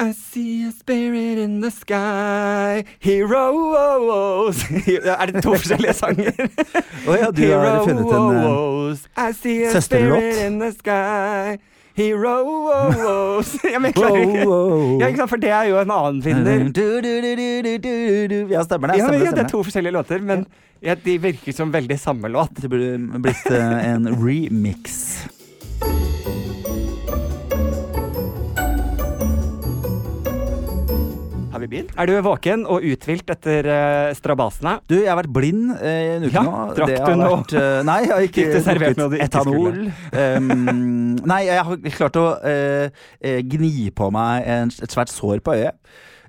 I see a spirit in the sky, heroes Er det to forskjellige sanger? Å ja, du har funnet en eh, søsterlåt. heroes Ja, men jeg klarer ikke. Ja, ikke sant, for det er jo en annen du. Ja, stemmer det. Ja, men, Stemmer ja, det, det er to forskjellige låter, men ja, de virker som veldig samme låt. Det burde blitt eh, en remix. Har vi begynt? Er du våken og uthvilt etter uh, strabasene? Du, jeg har vært blind uh, en uke Ja, nå. drakk du har nå? vært, uh, nei, jeg har ikke Fikk du servert drukket noe du ikke etanol. Um, nei, jeg har klart å uh, gni på meg en, et svært sår på øyet.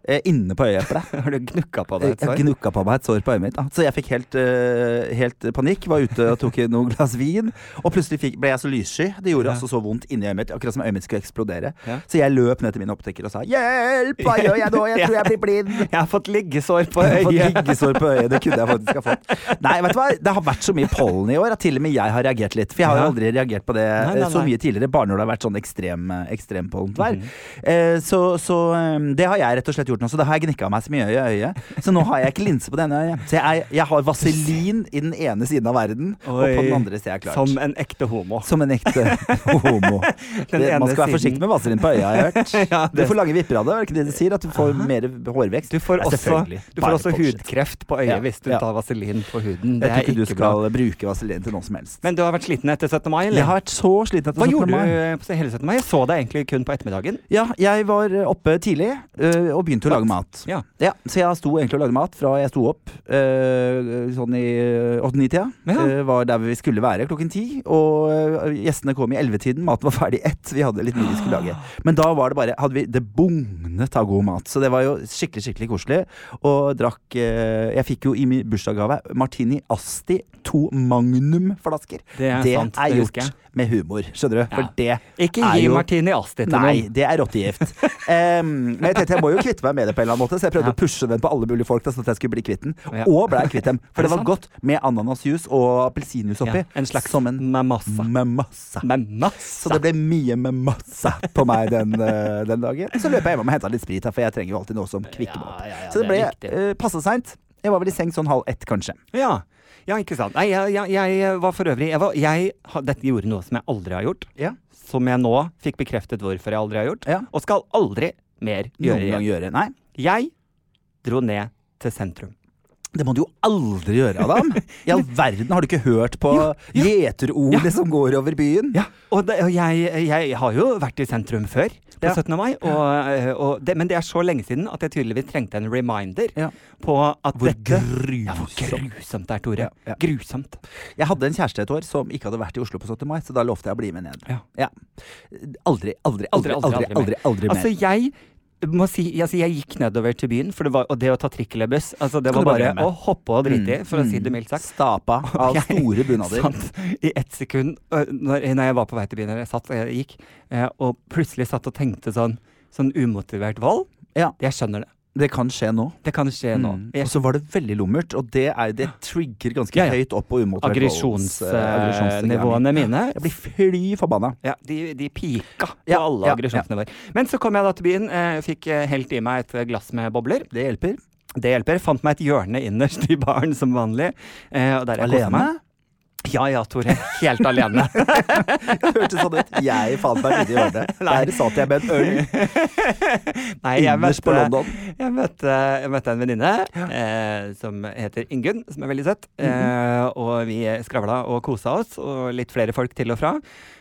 Eh, inne på øyeeplet. Har du gnukka på det? Jeg jeg gnukka på meg et sår på øyet mitt. Da. Så jeg fikk helt, eh, helt panikk. Var ute og tok noen glass vin. Og plutselig fikk, ble jeg så lyssky. Det gjorde Ja. altså så vondt inni øyet mitt. Akkurat som øyet mitt skulle eksplodere. Ja. Så jeg løp ned til min opptekker og sa 'hjelp, hva gjør jeg nå? Jeg tror jeg blir blind'. Jeg har fått liggesår på Jeg har fått øyet. liggesår på øyet. Det kunne jeg faktisk ha fått. Nei, vet du hva? Det har vært så mye pollen i år at til og med jeg har reagert litt. For jeg har jo aldri reagert på det Nei, nei, så nei. mye tidligere, bare når det har vært sånn ekstrem, ekstrempollent-vær. Mhm. Eh, så så eh, det har jeg rett og slett gjort nå. Så da har jeg gnikka meg så mye i øyet. Så nå har jeg ikke linse på det ene øyet. Så jeg, jeg har vaselin i den ene siden av verden, og på den Oi. andre så er jeg klart. Som en ekte homo. Som en ekte homo. Det, man skal være forsiktig med vaselin på har jeg hørt. Ja, Du får lange vipper av det, er det ikke det de sier? At du får mer hårvekst? Du får også, du får også hudkreft på øyet Ja, hvis du tar vaselin på huden. Det Jeg tror ikke du skal bra. bruke vaselin til noe som helst. Men du har vært sliten etter 17. mai, eller? jeg har vært så sliten etter Hva 17. gjorde mai. du hele 17. mai? Jeg så deg egentlig kun på ettermiddagen. Ja, jeg var oppe tidlig øh, og begynte å lage mat. Ja. Så jeg sto egentlig og lagde mat fra jeg sto opp øh, sånn i åtte-ni-tida. Ja. Øh, var der vi skulle være klokken ti. Og øh, gjestene kom i ellevetiden. Maten var ferdig ett. Vi hadde litt mye vi skulle lage. Men da var det bare hadde vi, Det bugnet av god mat. Så det var jo skikkelig skikkelig koselig. Og drakk øh, Jeg fikk jo i min bursdagsgave Martini Asti to magnumflasker. Det er Det sant, er gjort. Med humor, skjønner du. For det Ikke er gi jo- Martini Asti til Nei, noen. det er rottegift. um, men jeg tenkte jeg må jo kvitte meg med det på en eller annen måte, så jeg prøvde Ja. å pushe den på alle mulige folk. Da, sånn at jeg skulle bli kvitt den Ja. Og ble kvitt dem. For det det var sant? godt med ananasjuice og appelsinjuice oppi. Ja, en slags som en mamassa. mamassa. Mamassa. Så det ble mye mamassa på meg den, uh, den dagen. Så løp jeg hjem og henta litt sprit, her, for jeg trenger jo alltid noe som kvikker meg opp. Ja, ja, ja, Så det ble uh, passe seint. Jeg var vel i seng sånn halv ett, kanskje. Ja. Ja, ikke sant. Nei, jeg, jeg, jeg var for øvrig jeg var, jeg, Dette gjorde noe som jeg aldri har gjort. Ja. Som jeg nå fikk bekreftet hvorfor jeg aldri har gjort. Ja. Og skal aldri mer Noen gjøre gang gjøre. Nei, Jeg dro ned til sentrum. Det må du jo aldri gjøre, Adam. I all verden, har du ikke hørt på gjeterordet Ja. som går over byen? Ja, og, det, og jeg, jeg har jo vært i sentrum før, på Ja. 17. mai. Og, og det, men det er så lenge siden at jeg tydeligvis trengte en reminder på at Hvor dette Ja, hvor grusomt. grusomt det er, Tore. Grusomt. Jeg hadde en kjæreste et år som ikke hadde vært i Oslo på 17. mai, så da lovte jeg å bli med ned. Ja. Aldri, aldri, aldri, aldri, aldri, aldri, mer. Altså, jeg må si, altså, jeg gikk nedover til byen, for det var, og det å ta trikk eller buss altså, Det var bare bare å hoppe og drite i, Mm, å si mm. det mildt sagt. Stapa av Jeg store bunader. satt i ett sekund øh, når, når jeg var på vei til byen, eller jeg satt og jeg gikk, eh, og plutselig satt og tenkte sånn, sånn umotivert vold. Ja. Jeg skjønner det. Det kan skje nå. Det kan skje nå. Mm. Og så var det veldig lummert, og det, er, det trigger ganske Ja, ja. høyt opp på umotivert volds- eh. Aggresjonsnivåene mine Jeg blir fly forbanna. ja, de, de pika på Ja, alle aggresjonsnivåer. Men så kom jeg da til byen, eh, fikk eh, helt i meg et glass med bobler. Det hjelper. Det hjelper. Fant meg et hjørne innerst i baren som vanlig. Eh. Alene? Ja ja, Tore. Helt alene. Det hørtes sånn ut. Jeg fant meg ute i hjørnet. Der satt jeg med en øl Nei, jeg innerst på London. jeg møtte, jeg møtte en venninne eh, som heter Ingunn, som er veldig søt. Mhm. eh, og vi skravla og kosa oss, og litt flere folk til og fra.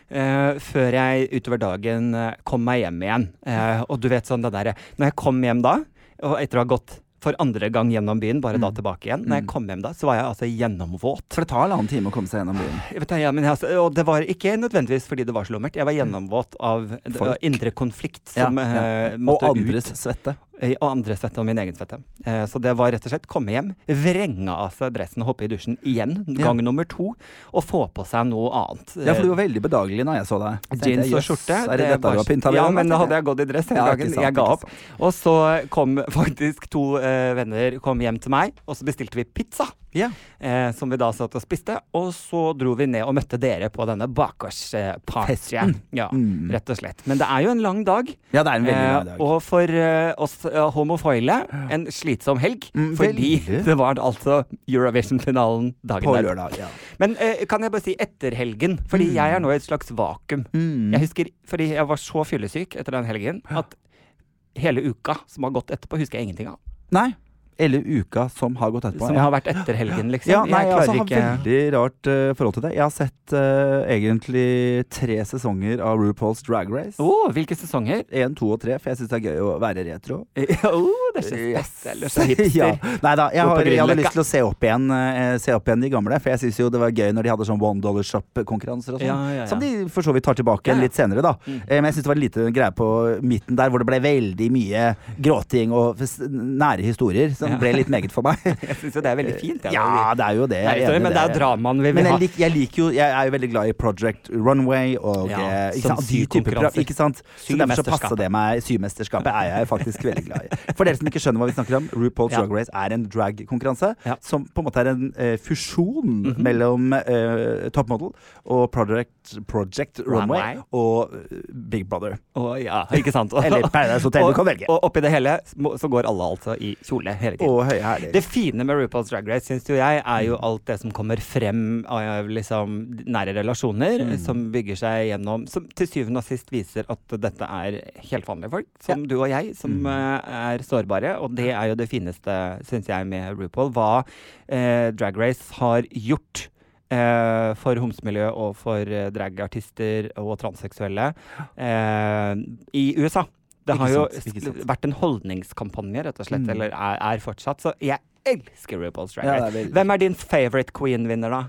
Uh, før jeg utover dagen uh, kom meg hjem igjen. Uh, og du vet sånn det derre Når jeg kom hjem da, og etter å ha gått for andre gang gjennom byen, bare da Mm. tilbake igjen. Når jeg Mm. kom hjem da, så var jeg altså gjennomvåt. For det tar halvannen time å komme seg gjennom byen. Jeg vet, ja, men jeg, altså, og det var ikke nødvendigvis fordi det var så lummert. Jeg var gjennomvåt av det indre konflikt Ja, som ja. eh, Og måtte andres ut. svette. Eh, Og andre svette og min egen svette. Eh, så det var rett og slett komme hjem, vrenge av seg dressen og hoppe i dusjen igjen, Ja. gang nummer to, og få på seg noe annet. Ja, for du var veldig bedagelig når jeg så deg. Jeans jeg, og skjorte. Er det, dette var- du har pynta Ja, men da hadde jeg gått i dress hele Ja, dagen. sant, jeg ga opp. Og så kom faktisk to eh, venner kom hjem til meg, og så bestilte vi pizza. Ja. eh, som vi da satt og spiste. Og så dro vi ned og møtte dere på denne bakgårdspartyen. Ja, Mm. rett og slett. Men det er jo en lang dag. ja, det er en veldig lang Eh, dag. og for eh, oss uh, homofoile en slitsom helg. Mm, fordi veldig. det var altså Eurovision-finalen dagen På der. lørdag. Ja. Men eh, kan jeg bare si etter helgen? Fordi jeg er nå i et slags vakuum. Mm. Jeg husker, fordi jeg var så fyllesyk etter den helgen at hele uka som har gått etterpå, husker jeg ingenting av. Nei. Eller uka som har gått etterpå. Som har vært etter helgen, liksom. Ja, nei, jeg altså, har ikke veldig rart uh, forhold til det. Jeg har sett uh, egentlig tre sesonger av RuPaul's Drag Race. Oh, hvilke sesonger? Én, to og tre, for jeg syns det er gøy å være retro. oh, det er så Yes. ja. Nei da, jeg, har, jeg hadde lyst til å se opp, igjen, uh, se opp igjen de gamle, for jeg syns jo det var gøy når de hadde sånn one dollar shop-konkurranser og sånn. Ja, ja. Som de for så vidt tar tilbake litt senere, da. Mm. Men jeg syns det var en liten greie på midten der hvor det ble veldig mye gråting og nære historier, som Ja. ble litt meget for meg. Jeg syns jo det er veldig fint. jeg. ja, det er jo det. Jeg enig men det er dramaen vi vil Men ha. jeg, lik, jeg liker jo Jeg er jo veldig glad i Project Runway og Ja, eh, ikke sant? de typer. Ikke sant? Så derfor så passer det meg. Symesterskapet er jeg faktisk veldig glad i. For dere som ikke skjønner hva vi snakker om, RuPaul's Ja. Drag Race er en drag-konkurranse Ja. som på en måte er en eh, fusjon Mhm. mellom eh, Top Model og Project, Project Runway, Runway. og eh, Big Brother. Å, ja, ikke sant? Eller Paradise Hotel, du kan velge. og oppi det hele så går alle altså i kjole hele. Og høye hæler. Det fine med RuPaul's Drag Race syns jo jeg er jo alt det som kommer frem av liksom nære relasjoner, Mm. som bygger seg gjennom Som til syvende og sist viser at dette er helt vanlige folk, som du og jeg, som Mm. eh, er sårbare. Og det er jo det fineste, syns jeg, med RuPaul. Hva eh, Drag Race har gjort. eh, for homsemiljø og for eh, dragartister og transseksuelle eh, i USA. Det har jo vært en holdningskampanje, rett og slett, Mm. eller er, er fortsatt. Så jeg elsker RuPaul's Drag Race. er Hvem er din favorite queen-vinner, da?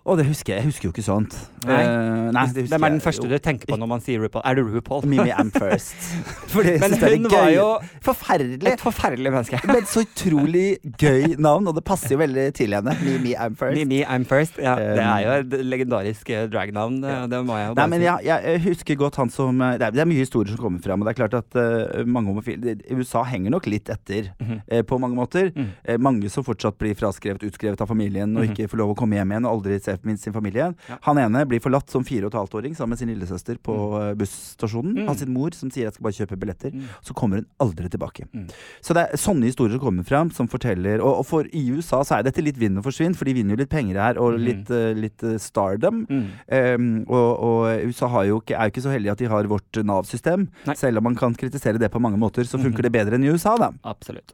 Å, det husker jeg. Jeg husker jo ikke sånt. Nei. uh, nei det Hvem er den første du tenker på når man sier RuPaul? Er det RuPaul? Mimi Am First. Fordi Men det hun var jo Forferdelig. et forferdelig menneske. Men så utrolig gøy navn, og det passer jo veldig til henne. Mimi Am First. Mimi, Am first. Ja, det Um, er jo et legendarisk eh, dragnavn. Ja. det må jeg jo Nei, bare men si. jeg, jeg husker godt han som eh, Det er, det er mye historier som kommer fram, og det er klart at uh, mange homofile USA henger nok litt etter mm -hmm. uh, på mange måter. Mm. Mange som fortsatt blir fraskrevet, utskrevet av familien og Mhm. ikke får lov å komme hjem igjen og aldri se minst sin familie. Ja. Han ene blir forlatt som fire og et halvt åring sammen med sin lillesøster på mm. busstasjonen. Mm. Har sin mor som sier jeg skal bare kjøpe billetter. Mm. Så kommer hun aldri tilbake. Mm. Så det er sånne historier som kommer fram, som forteller Og, og for i USA så er dette litt vinn og forsvinn, for de vinner jo litt penger her, og Mhm. litt, uh, litt eh, stardom. Mm. Um, og, og USA har jo ikke, er jo ikke så heldige at de har vårt Nav-system. Selv om man kan kritisere det på mange måter, så funker Mhm. det bedre enn i USA, da. Absolutt.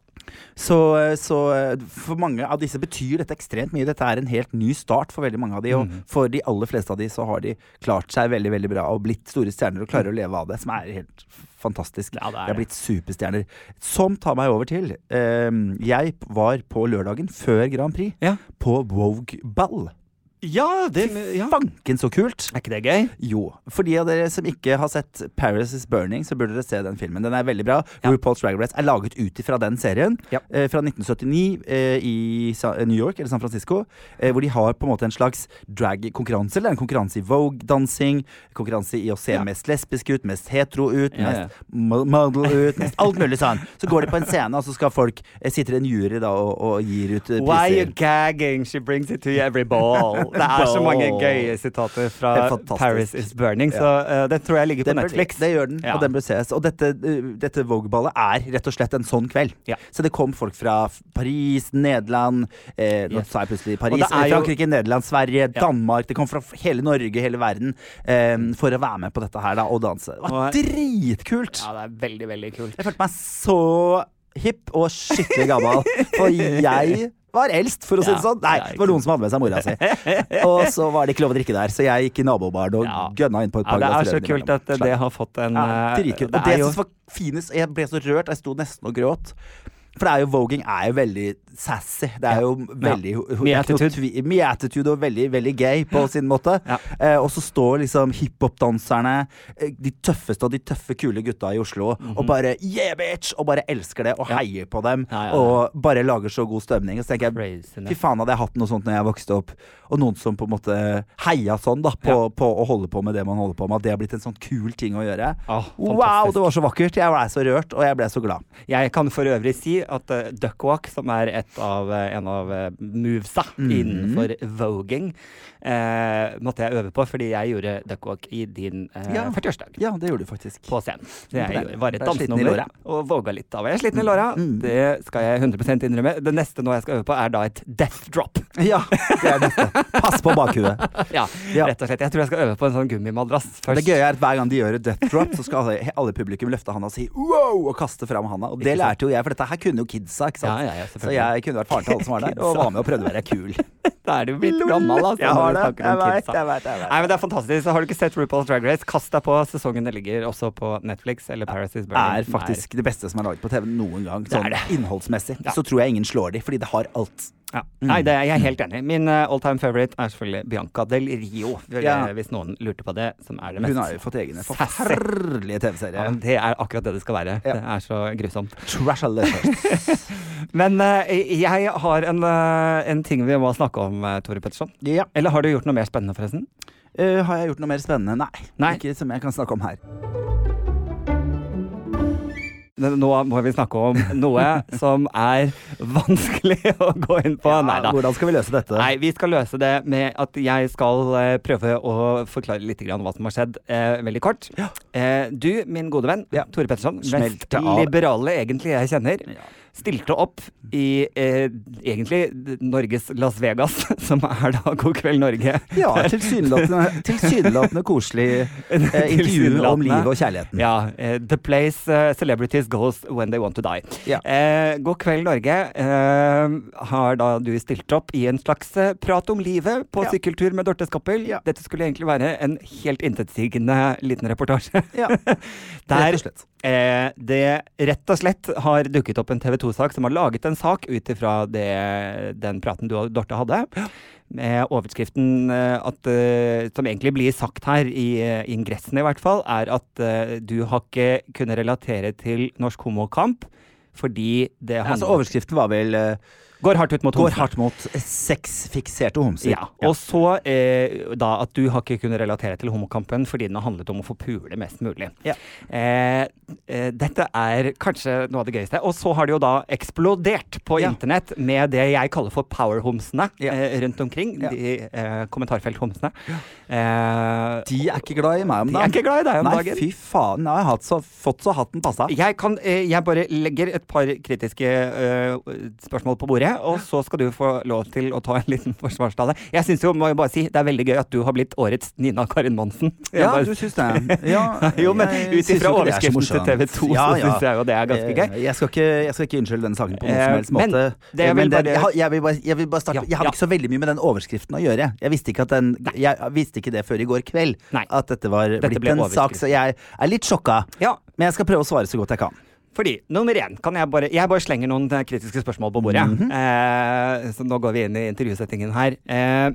Så, så eh, for mange av disse betyr dette ekstremt mye. Dette er en helt ny start for veldig mange av de, og Mhm. for de aller fleste av de så har de klart seg veldig, veldig bra og blitt store stjerner og klarer å leve av det, som er helt fantastisk. Ja, det De er har blitt superstjerner. Som tar meg over til eh, Jeg var på lørdagen før Grand Prix Ja. på Vogue-ball. Ja, det ja. fanken så kult! Er ikke det gøy? Jo. For de av dere som ikke har sett Paris is Burning, så burde dere se den filmen. Den er veldig bra. Ja. RuPaul's Drag Race er laget ut ifra den serien. Ja. Eh, fra 1979 eh, i Sa New York, eller San Francisco. Eh, hvor de har på en måte en slags drag-konkurranse. Eller en konkurranse i Vogue-dansing. Konkurranse i å se mest lesbisk ut, mest hetero ut, mest model ut, mest alt mulig sånn. Så går de på en scene, og så skal folk eh, Sitter en jury da og, og gir ut priser. Why are you gagging? She brings it to you every ball. Det er så mange gøye sitater fra Paris is Burning, så uh, det tror jeg ligger på Den bør- Netflix. Det gjør den, og den bør ses. Og dette, uh, dette Vogue-ballet er rett og slett en sånn kveld. Så det kom folk fra Paris, Nederland eh, Nå sa jeg plutselig Og Paris, det er jo- Frankrike, Nederland, Sverige. Danmark. Det kom fra hele Norge, hele verden, eh, for å være med på dette her da, og danse. Det var dritkult! Ja, det er veldig, veldig kult. Jeg følte meg så hipp og skikkelig gammel. For jeg var eldst, for å si det sånn. Nei, det var noen som hadde med seg mora si. Og så var det ikke lov å drikke der, så jeg gikk i nabobaren og Ja. gønna inn på et par Ja, par det er så kult at det har fått en Ja, eh, dritkult. det Og det jeg jo- var finest Jeg ble så rørt. Jeg sto nesten og gråt. For det er jo voging er jo veldig sassy. Det er jo veldig Mye attitude. Mye attitude og veldig, veldig gay på sin måte. Eh, og så står liksom hiphop-danserne, eh, de tøffeste og de tøffe, kule gutta i Oslo, og bare yeah, bitch! Og bare elsker det og Mhm. Heier på dem. Og bare lager så god stemning. Og så tenker jeg Fy faen, hadde jeg hatt noe sånt når jeg vokste opp, og noen som på en måte heia sånn da på, på å holde på med det man holder på med, at det har blitt en sånn kul ting å gjøre. Oh, Wow, det var så vakkert! Jeg ble så rørt, og jeg ble så glad. Jeg kan for øvrig si at uh, duckwalk, som er et av, uh, en av uh, movesa Mhm. innenfor voging, eh, måtte jeg øve på fordi jeg gjorde duckwalk i din eh, Ja. 40-årsdag. Ja, det gjorde du faktisk. På scenen. Så jeg gjorde- var et dansenummer og våga litt av. Jeg er sliten i låra. Mm. Det skal jeg 100% innrømme. Det neste nå jeg skal øve på, er da et death drop. Ja, det er det neste. Pass på bakhuet. ja, rett og slett. Jeg tror jeg skal øve på en sånn gummimadrass først. Det gøye er at Hver gang de gjør et death drop, så skal alle, alle publikum løfte handa og si wow og kaste fram handa. Og det lærte jo jeg, for dette her kunne jo kidsa. ikke sant? Ja, ja, ja, så jeg kunne vært faren til alle som var der, og var med og prøvde å være kul. Da er du blitt gammel, altså. Jeg har når du det. snakker om vet, kidsa. jeg vet, jeg vet. Nei, men Det er fantastisk. Så Har du ikke sett RuPaul's Drag Race, kast deg på. Sesongen ligger også på Netflix eller Paris is Burning. er faktisk det beste som er laget på TV noen gang. Det Sånn det. innholdsmessig. Ja. Så tror jeg ingen slår de, fordi det har alt. Ja. Nei, det er jeg helt enig i. Min uh, all time favorite er selvfølgelig Bianca del Rio, Vel, Ja. hvis noen lurte på det. Som er det mest Hun har jo fått egne forferdelige TV-serier. Ja, det er akkurat det det skal være. Det er så grusomt. Trash-alicious. Men uh, jeg har en, uh, en ting vi må snakke om, eh, Tore Petterson. ja. Eller har du gjort noe mer spennende, forresten? Eh, har jeg gjort noe mer spennende? Nei. Nei. Ikke som jeg kan snakke om her. Nå må vi snakke om noe som er vanskelig å gå inn på. Nei da. Hvordan skal vi løse dette? Nei, vi skal løse det med at jeg skal eh, prøve å forklare litt hva som har skjedd, eh, veldig kort. Eh, du, min gode venn, Ja. Tore Petterson, mest liberale egentlig jeg kjenner, Ja. Stilte opp i eh, egentlig Norges Las Vegas, som er da God kveld Norge. Ja, tilsynelatende, tilsynelatende koselig eh, intervju om livet og kjærligheten. Ja. eh, the place uh, celebrities goes when they want to die. Ja. Eh, God kveld, Norge. Eh, har da du stilt opp i en slags prat om livet på Ja. sykkeltur med Dorte Skappel. Ja. Dette skulle egentlig være en helt intetsigende liten reportasje. Ja, Der rett og slett. Eh, det rett og slett har dukket opp en TV 2-sak som har laget en sak ut ifra den praten du og Dorte hadde. Med overskriften eh, at, eh, som egentlig blir sagt her, i eh, ingressen i hvert fall, er at eh, du har ikke kunnet relatere til norsk homokamp fordi det handler Altså, overskriften var vel eh, Går hardt ut mot Går homser. hardt mot sexfikserte homser. Ja, og så eh, da at du har ikke kunnet relatere til homokampen fordi den har handlet om å få pule mest mulig. Ja. Eh, eh, dette er kanskje noe av det gøyeste. Og så har det jo da eksplodert på Ja. internett med det jeg kaller for powerhomsene Ja. eh, rundt omkring. Ja. De eh, kommentarfelthomsene. Eh, De er ikke glad i meg om de er ikke glad i deg om Nei, dagen. fy faen. Jeg har så, fått så hatten passa. Jeg, kan, jeg bare legger et par kritiske eh, spørsmål på bordet, og så skal du få lov til å ta en liten forsvarstale. Jeg synes jo, må jeg bare si, det er veldig gøy at du har blitt årets Nina Karin Monsen. Jeg Ja, bare- du syns det? Ja, jo, men ut ifra det er så overskriften til. TV 2, Ja, så ja. syns jeg jo det er ganske gøy. Eh, Jeg skal ikke, jeg skal ikke unnskylde denne saken på noen Eh, som helst men måte. det jeg Eh, men bare- jeg, vil bare, jeg vil bare starte Jeg hadde ikke så veldig mye med den overskriften å gjøre. Jeg visste ikke, at den, jeg visste ikke det før i går kveld. Nei. At dette var Dette blitt en sak. Så jeg er litt sjokka. Ja, Men jeg skal prøve å svare så godt jeg kan. Fordi nummer én kan jeg bare Jeg bare slenger noen eh, kritiske spørsmål på bordet. Mhm. eh, så nå går vi inn i intervjusettingen her. Eh,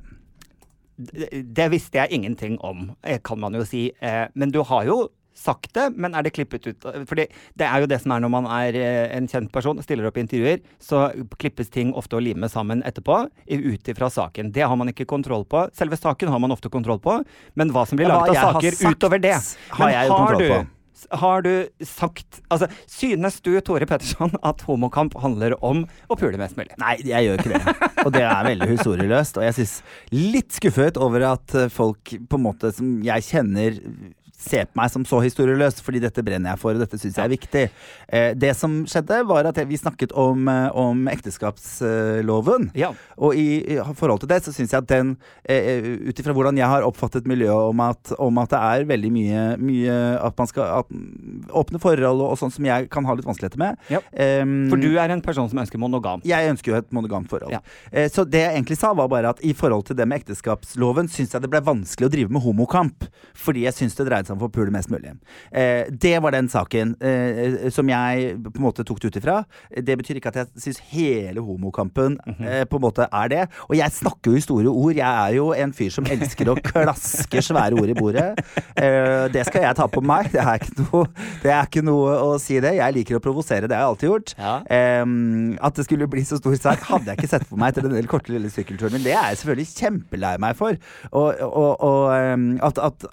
det, det visste jeg ingenting om, eh, kan man jo si. Eh, men du har jo sagt det, men er det klippet ut? Fordi det er jo det som er når man er eh, en kjent person, stiller opp i intervjuer, så klippes ting ofte og limes sammen etterpå, ut ifra saken. Det har man ikke kontroll på. Selve saken har man ofte kontroll på, men hva som blir laget av saker utover det har Men jeg jo kontroll på. Har du sagt Altså, synes du, Tore Petterson, at homokamp handler om å pule mest mulig? Nei, jeg gjør ikke det. Og det er veldig historieløst. Og jeg synes litt skuffet over at folk på en måte som jeg kjenner ser på meg som så historieløs, fordi dette brenner jeg for, og dette syns jeg er viktig. Eh, det som skjedde, var at vi snakket om, eh, om ekteskapsloven. Ja. Og i, forhold til det så syns jeg at den, eh, ut ifra hvordan jeg har oppfattet miljøet om at, om at det er veldig mye, mye At man skal at, åpne forhold og, og sånn som jeg kan ha litt vanskeligheter med. Ja. Em, For du er en person som ønsker monogam. jeg ønsker jo et monogamt forhold. Ja. Eh, så det jeg egentlig sa, var bare at i forhold til det med ekteskapsloven, syns jeg det ble vanskelig å drive med homokamp. Fordi jeg syns det dreide seg om å få pule mest mulig. Eh, det var den saken eh, som jeg på en måte tok det ut ifra. Det betyr ikke at jeg syns hele homokampen Mhm. eh, på en måte er det. Og jeg snakker jo i store ord. Jeg er jo en fyr som elsker å klaske svære ord i bordet. Eh, det skal jeg ta på meg. Det er ikke noe, det er ikke noe å si det. Jeg liker å provosere. Det har jeg alltid gjort. Ja. At det skulle bli så stor sak, hadde jeg ikke sett for meg etter den korte lille sykkelturen. min. det er jeg selvfølgelig kjempelei meg for. Og, og, og at, at,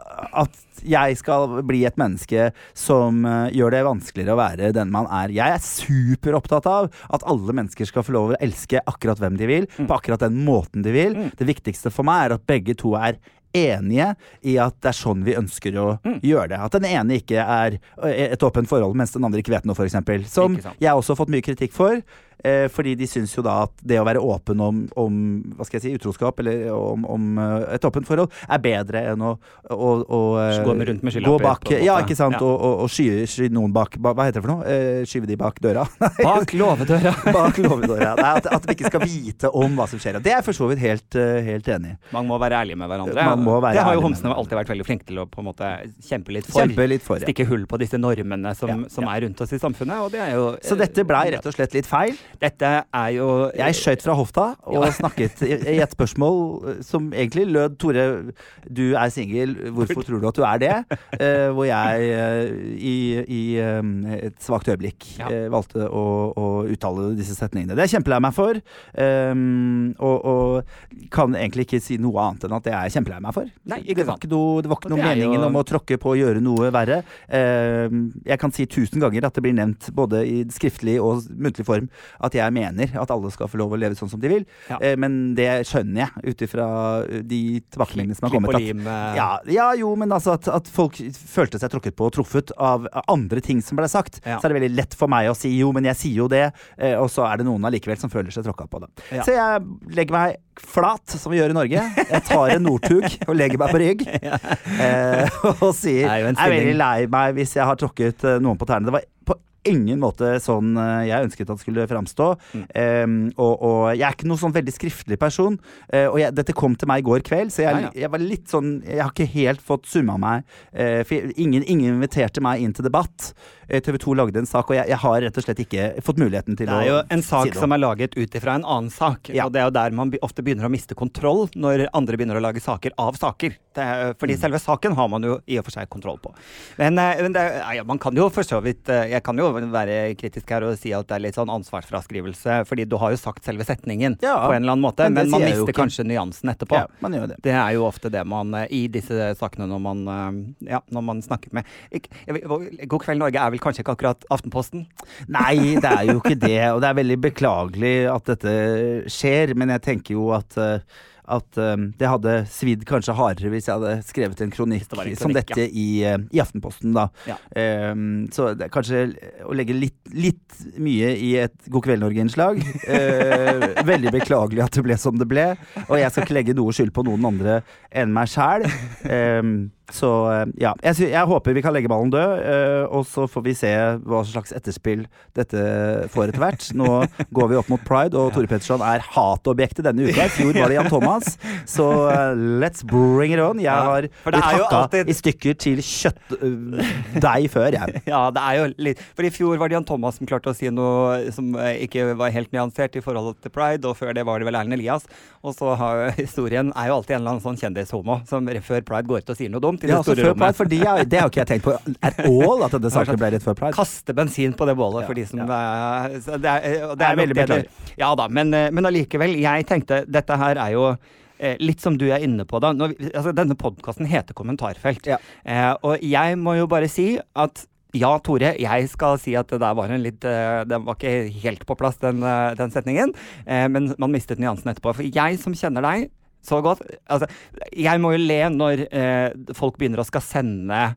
at jeg skal bli et menneske som eh, gjør det vanskeligere å være den man er. Jeg er superopptatt av at alle mennesker skal få lov å elske akkurat hvem de vil, på akkurat den måten de vil. Det viktigste for meg er at begge to er enige i at det er sånn vi ønsker å gjøre det. At den ene ikke er eh, et åpent forhold, mens den andre ikke vet noe, f.eks. Som jeg også har fått mye kritikk for. Eh, fordi de syns jo da at det å være åpen om, om hva skal jeg si, utroskap, eller om, om eh, et åpent forhold, er bedre enn å, å, å eh, Gå rundt med skylapper, bak, Ja, ikke sant. Ja. Og, og, og skyve, sky, noen bak hva, heter det for noe? Eh, skyve de bak døra. Bak låvedøra. bak låvedøra. Nei, At, at vi ikke skal vite om hva som skjer. Og det er jeg for så vidt helt, helt enig i. Man må være ærlig med hverandre. Man må være det har jo homsene alltid vært veldig flinke til å på en måte kjempe litt for. Kjempe litt for. Ja. Stikke hull på disse normene som, som er rundt oss i samfunnet. Og det er jo Så dette blei rett og slett litt feil. Dette er jo Jeg skøyt fra hofta og snakket i, et spørsmål eh, som egentlig lød Tore, du er singel, hvorfor tror du at du er det? Eh, hvor jeg eh, i, i eh, et svakt øyeblikk Ja. eh, valgte å, å uttale disse setningene. Det er jeg kjempelei meg for. um, og, og kan egentlig ikke si noe annet enn at det er jeg kjempelei meg for. Nei, ikke det var ikke noe, det var ikke noe er jo- meningen om å tråkke på og gjøre noe verre. Ehm, jeg kan si tusen ganger at det blir nevnt både i skriftlig og muntlig form at jeg mener at alle skal få lov å leve sånn som de vil. Ja. Eh, men det skjønner jeg ut ifra de tilbakemeldingene som har kommet. At, eh, ja, ja, jo, men altså at, at folk følte seg tråkket på og truffet av andre ting som ble sagt. Ja. Så er det veldig lett for meg å si jo, men jeg sier jo det, eh, og så er det noen allikevel som føler seg tråkka på det. Så jeg legger meg flat, som vi gjør i Norge. Jeg tar en Northug og legger meg på rygg. Eh, og sier er jeg er veldig lei meg hvis jeg har tråkket eh, noen på tærne. Det var på ingen måte sånn eh, jeg ønsket at det skulle framstå. Mm. Um, og, og jeg er ikke noen sånn veldig skriftlig person. Uh, og jeg, dette kom til meg i går kveld, så jeg, Nei, ja. jeg var litt sånn Jeg har ikke helt fått summa meg. uh, for ingen, ingen inviterte meg inn til debatt. Eh, TV 2 lagde en sak, og jeg, jeg har rett og slett ikke fått muligheten til å... Det Det er jo en sak si som er laget ut ifra en annen sak. Ja. Og det er jo der man ofte begynner å miste kontroll, når andre begynner å lage saker av saker. Det er, fordi Mm. selve saken har man jo i og for seg kontroll på. Men, eh, men er- ja, man kan jo for så vidt eh, Jeg kan jo være kritisk her og si at det er litt sånn ansvarsfraskrivelse, fordi du har jo sagt selve setningen Ja, på en eller annen måte, men men, man mister kanskje nyansen etterpå. Ja, man gjør det. Det er jo ofte det man eh, i disse sakene når man, eh, ja, når man snakker med God kveld Norge er vel kanskje ikke akkurat Aftenposten? Nei, det er jo ikke det. Og det er veldig beklagelig at dette skjer, men jeg tenker jo at eh, at eh, det hadde svidd kanskje hardere hvis jeg hadde skrevet en kronikk, det en kronikk som dette dette i, eh, i Aftenposten, da. Ja. Um, så det er kanskje å legge litt, litt mye i et God kveld Norge-innslag. uh, veldig beklagelig at det ble som det ble. Og jeg skal ikke legge noe skyld på noen andre enn meg sjæl. så eh, ja. Jeg, jeg håper vi kan legge ballen død, uh, og så får vi se hva slags etterspill dette får etter hvert. Nå går vi opp mot pride, og Tore Petterson er hatobjektet denne uka. I fjor var det Jan Thomas. Så uh, let's bring it on. Jeg har det blitt er hakka alltid- i stykker til kjøttdeig før, jeg. Ja, det er jo litt For i fjor var det Jan Thomas som klarte å si noe som eh, ikke var helt nyansert i forhold til pride, og før det var det vel Erlend Elias. Og så har historien er jo alltid en eller annen sånn kjendishomo som før pride går ut og sier noe dumt i Ja, det altså store pride, rommet. for de er, det har ikke jeg tenkt på at all, at denne saken ble rett før pride. Kaste bensin på det bålet Ja, for de som ja. eh, så det er, det Jeg er er veldig det det- beklager. Ja da, men, eh, men allikevel. Jeg tenkte dette her er jo eh, Litt som du er inne på, da. Vi, altså, denne podkasten heter Kommentarfelt. Ja. Eh, og jeg må jo bare si at ja, Tore, jeg skal si at det der var en litt eh, Den var ikke helt på plass, den, eh, den setningen. Eh, men man mistet nyansen etterpå. For jeg som kjenner deg så godt altså, Jeg må jo le når eh, folk begynner å skal sende eh,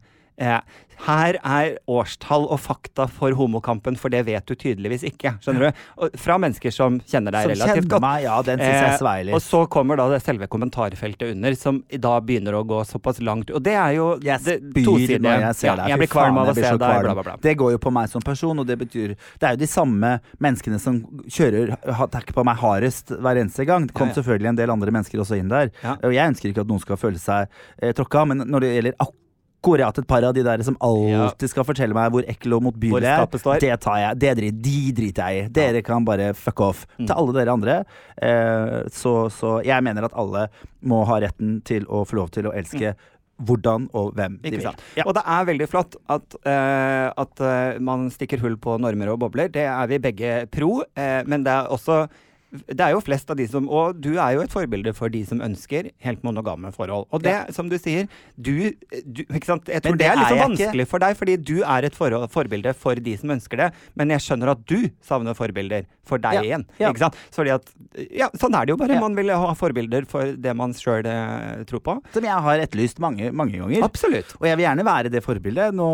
her er årstall og fakta for homokampen, for det vet du tydeligvis ikke. Skjønner du? Og fra mennesker som kjenner deg Som relativt kjenner godt. meg, ja, den synes jeg sveiler. Eh, og så kommer da det selve kommentarfeltet under, som da begynner å gå såpass langt Og det er jo Jeg spyr når jeg ser Ja, jeg blir kvalm av å se deg, bla, bla, bla. Det går jo på meg som person, og det betyr Det er jo de samme menneskene som kjører attack på meg hardest hver eneste gang. Det kom Ja, ja. selvfølgelig en del andre mennesker også inn der. Og jeg ønsker ikke at noen skal føle seg eh, tråkka, men når det gjelder akkurat et par av de der som alltid skal fortelle meg hvor ekkel og motbydelig jeg er, det tar jeg. Det drit, de driter jeg i. Dere kan bare fuck off. Mm. Til alle dere andre. Eh, så, så jeg mener at alle må ha retten til å få lov til å elske hvordan og hvem de vil. Ja. Og det er veldig flott at, uh, at uh, man stikker hull på normer og bobler. Det er vi begge pro, uh, men det er også det er jo flest av de som Og du er jo et forbilde for de som ønsker helt monogame forhold. Og det, som du sier, du, du Ikke sant. Jeg tror det, det er litt sånn ikke. vanskelig for deg, fordi du er et forhold, forbilde for de som ønsker det. Men jeg skjønner at du savner forbilder for deg Ja, igjen. ja. Ikke sant. Fordi at Ja, sånn er det jo bare. Man vil ha forbilder for det man sjøl eh, tror på. Som jeg har etterlyst mange, mange ganger. Absolutt. Og jeg vil gjerne være det forbildet. Nå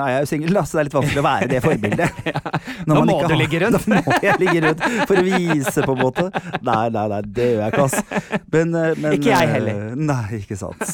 er jeg jo singel, så det er litt vanskelig å være det forbildet. Nå man må du har- ligge rundt. Nå må jeg ligge rundt for å vise, på en måte. Nei, nei, nei, det gjør jeg ikke, ass. Men, eh, men, Ikke jeg eh, heller. Nei, ikke sant.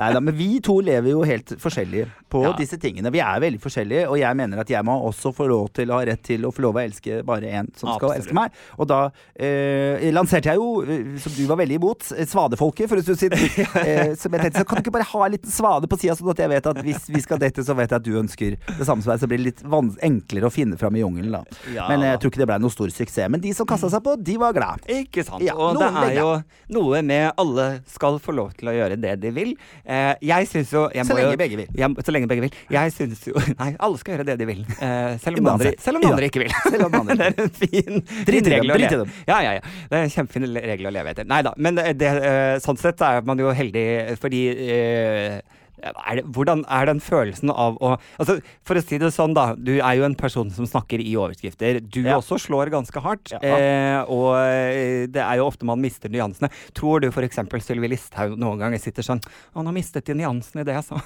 Nei da, men vi to lever jo helt forskjellige på disse tingene. Vi er veldig forskjellige, og jeg mener at jeg må også få lov til å ha rett til å få lov å elske bare én som skal Absolutt. elske meg. Og da eh, lanserte jeg jo, eh, som du var veldig imot, eh, Svadefolket for en stund siden. Eh, som jeg tenkte, så kan du ikke bare ha en liten svade på sida, sånn at jeg vet at hvis vi skal dette, så vet jeg at du ønsker det samme som meg. Så blir det litt enklere å finne fram i jungelen, da. Ja. Men jeg tror ikke det ble noe stor suksess. Men de som kasta seg på, de var glad. Ikke sant. Ja, og det er jo noe med alle skal få lov til å gjøre det de vil. Eh, jeg syns jo jeg Så lenge jo, begge vil. Jeg, så lenge begge vil. Jeg syns jo Nei, alle skal gjøre det de vil. Eh, selv om den andre, selv om andre ikke vil. Selv om andre er en fin, Drit i dem, drit i dem. Ja, ja, ja. Det er en kjempefin regel å leve etter. Nei da. Men det, det, eh, sånn sett er man jo heldig fordi eh, er det, hvordan er den følelsen av å altså, For å si det sånn, da. Du er jo en person som snakker i overskrifter. Du Ja. også slår ganske hardt. Ja. Eh, og eh, det er jo ofte man mister nyansene. Tror du f.eks. Sylvi Listhaug noen ganger sitter sånn Å, nå mistet de nyansene i det jeg sa.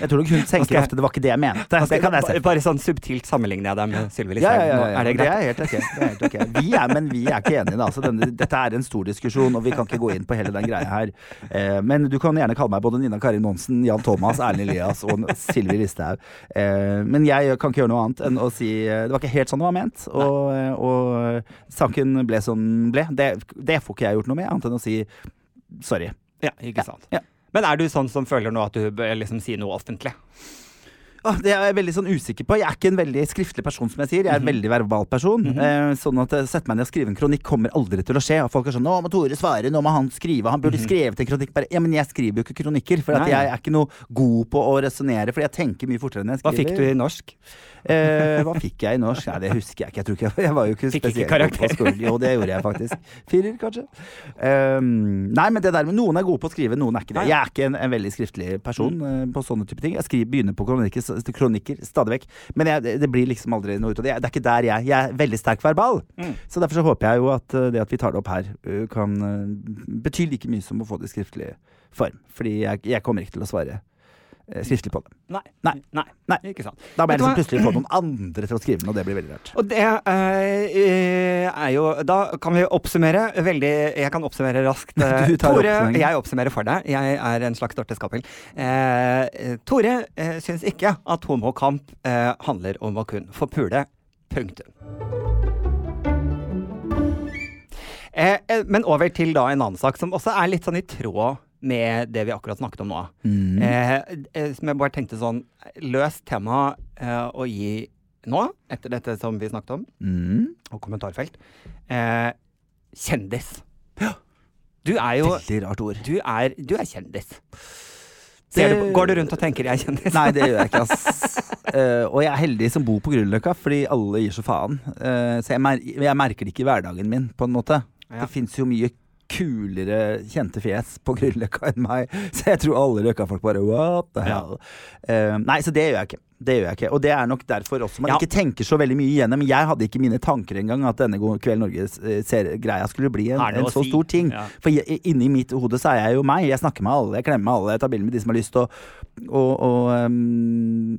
Jeg tror nok hun tenker ofte det var ikke det jeg mente. Det kan jeg se. bare, sånn subtilt sammenligner jeg deg med Sylvi Listhaug. ja. Er det greit? helt ok. Er helt okay. Vi er, men vi er ikke enige, da. Så denne, dette er en stor diskusjon, og vi kan ikke gå inn på hele den greia her. Eh, men du kan gjerne kalle meg både Nina Karin Monsen, Jan Thomas, Erlend Elias og Sylvi Listhaug. Eh, men jeg kan ikke gjøre noe annet enn å si eh, det var ikke helt sånn det var ment. Og, eh, og saken ble som den ble. Det, det får ikke jeg gjort noe med, annet enn å si sorry. Ja, ikke sant. ja. Men er du sånn som føler nå at du bør liksom si noe offentlig? Det er jeg veldig sånn usikker på. Jeg er ikke en veldig skriftlig person, som jeg sier. Jeg er en Mhm. veldig verbal person. eh, sånn at eh, sette meg ned og skrive en kronikk kommer aldri til å skje. Og folk er sånn 'Nå må Tore svare, nå må han skrive'. Han burde skrevet en kronikk. Bare, ja, men jeg skriver jo ikke kronikker. For. Jeg er ikke noe god på å resonnere, for jeg tenker mye fortere enn jeg skriver. Hva fikk du i norsk? Eh, hva fikk jeg i norsk? Nei, det husker jeg ikke. Jeg tror ikke jeg var jo ikke Fikk ikke spesielt god på skolen. Jo, det gjorde jeg faktisk. Firer, kanskje. Um, nei, men det der med noen er gode på å skrive, noen er ikke det. Jeg er ikke en, en veldig skriftlig person eh, på sånne type ting. Jeg skriver, begynner på kronikker, kronikker stadig vekk. Men jeg, det- blir liksom aldri noe ut av det. Det er ikke der jeg Jeg er veldig sterk verbal. Mm. Så derfor så håper jeg jo at eh, det at vi tar det opp her, eh, kan eh, bety like mye som å få det i skriftlig form. Fordi jeg, jeg kommer ikke til å svare skriftlig på det. Nei. Nei. Nei. Nei. Ikke sant. Da Vet jeg liksom plutselig få noen andre til å skrive den, og det blir veldig rart. Og det eh, er jo Da kan vi oppsummere veldig Jeg kan oppsummere raskt. Eh, Tore, jeg oppsummerer for deg. Jeg er en slags Dorte Skappel. Eh, eh, Tore eh, syns ikke at homokamp eh, handler om å kun få pule. Punktum. Eh, eh, men over til da en annen sak som også er litt sånn i tråd med det vi akkurat snakket om nå. Mm. Eh, eh, som jeg bare tenkte sånn Løst tema eh, å gi nå, etter dette som vi snakket om, Mm. og kommentarfelt. Eh, kjendis. Du er jo Veldig rart ord. Du er, du er kjendis. Det... du, går du rundt og tenker 'jeg er kjendis'? Nei, det gjør jeg ikke, ass. uh, og jeg er heldig som bor på Grünerløkka, fordi alle gir så faen. Uh, så jeg, mer jeg merker det ikke i hverdagen min, på en måte. Ja. Det fins jo mye kulere kjente fjes på Grünerløkka enn meg, så jeg tror alle Løkka-folk bare What the hell? Eh, nei, så det gjør jeg ikke. Det gjør jeg ikke. Og det er nok derfor også man Ja. ikke tenker så veldig mye igjennom. Jeg hadde ikke mine tanker engang at denne Kveld Norge-greia skulle bli en, en så si? stor ting. Ja. For jeg, inni mitt hode så er jeg jo meg. Jeg snakker med alle, jeg klemmer med alle, jeg tar bilder med de som har lyst. Og, og, og um,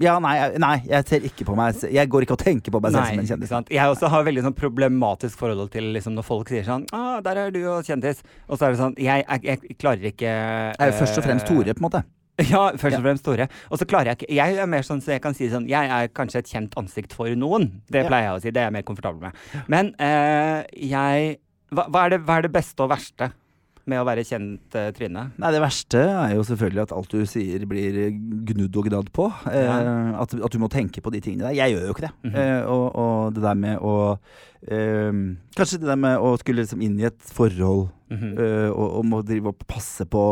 Ja, nei, nei, jeg ser ikke på meg Jeg går ikke og tenker på meg selv Nei, som en kjendis. sant? Jeg også har veldig sånn problematisk forhold til liksom, når folk sier sånn ah, 'Der er du og kjendis'. Og så er det sånn Jeg, jeg, jeg klarer ikke Jeg er jo først og fremst eh, Tore, på en måte. Ja, først og fremst Tore. Og så klarer jeg ikke Jeg er mer sånn så jeg kan si sånn Jeg er kanskje et kjent ansikt for noen. Det pleier jeg å si. Det er jeg mer komfortabel med. Men eh, jeg hva, hva, er det, hva er det beste og verste med å være kjent eh, Trine? Nei, Det verste er jo selvfølgelig at alt du sier blir gnudd og gnadd på. Eh, at, at du må tenke på de tingene der. Jeg gjør jo ikke det. Mhm. eh, og, og det der med å eh, Kanskje det der med å skulle liksom inn i et forhold Mhm. øh, og, og må drive og passe på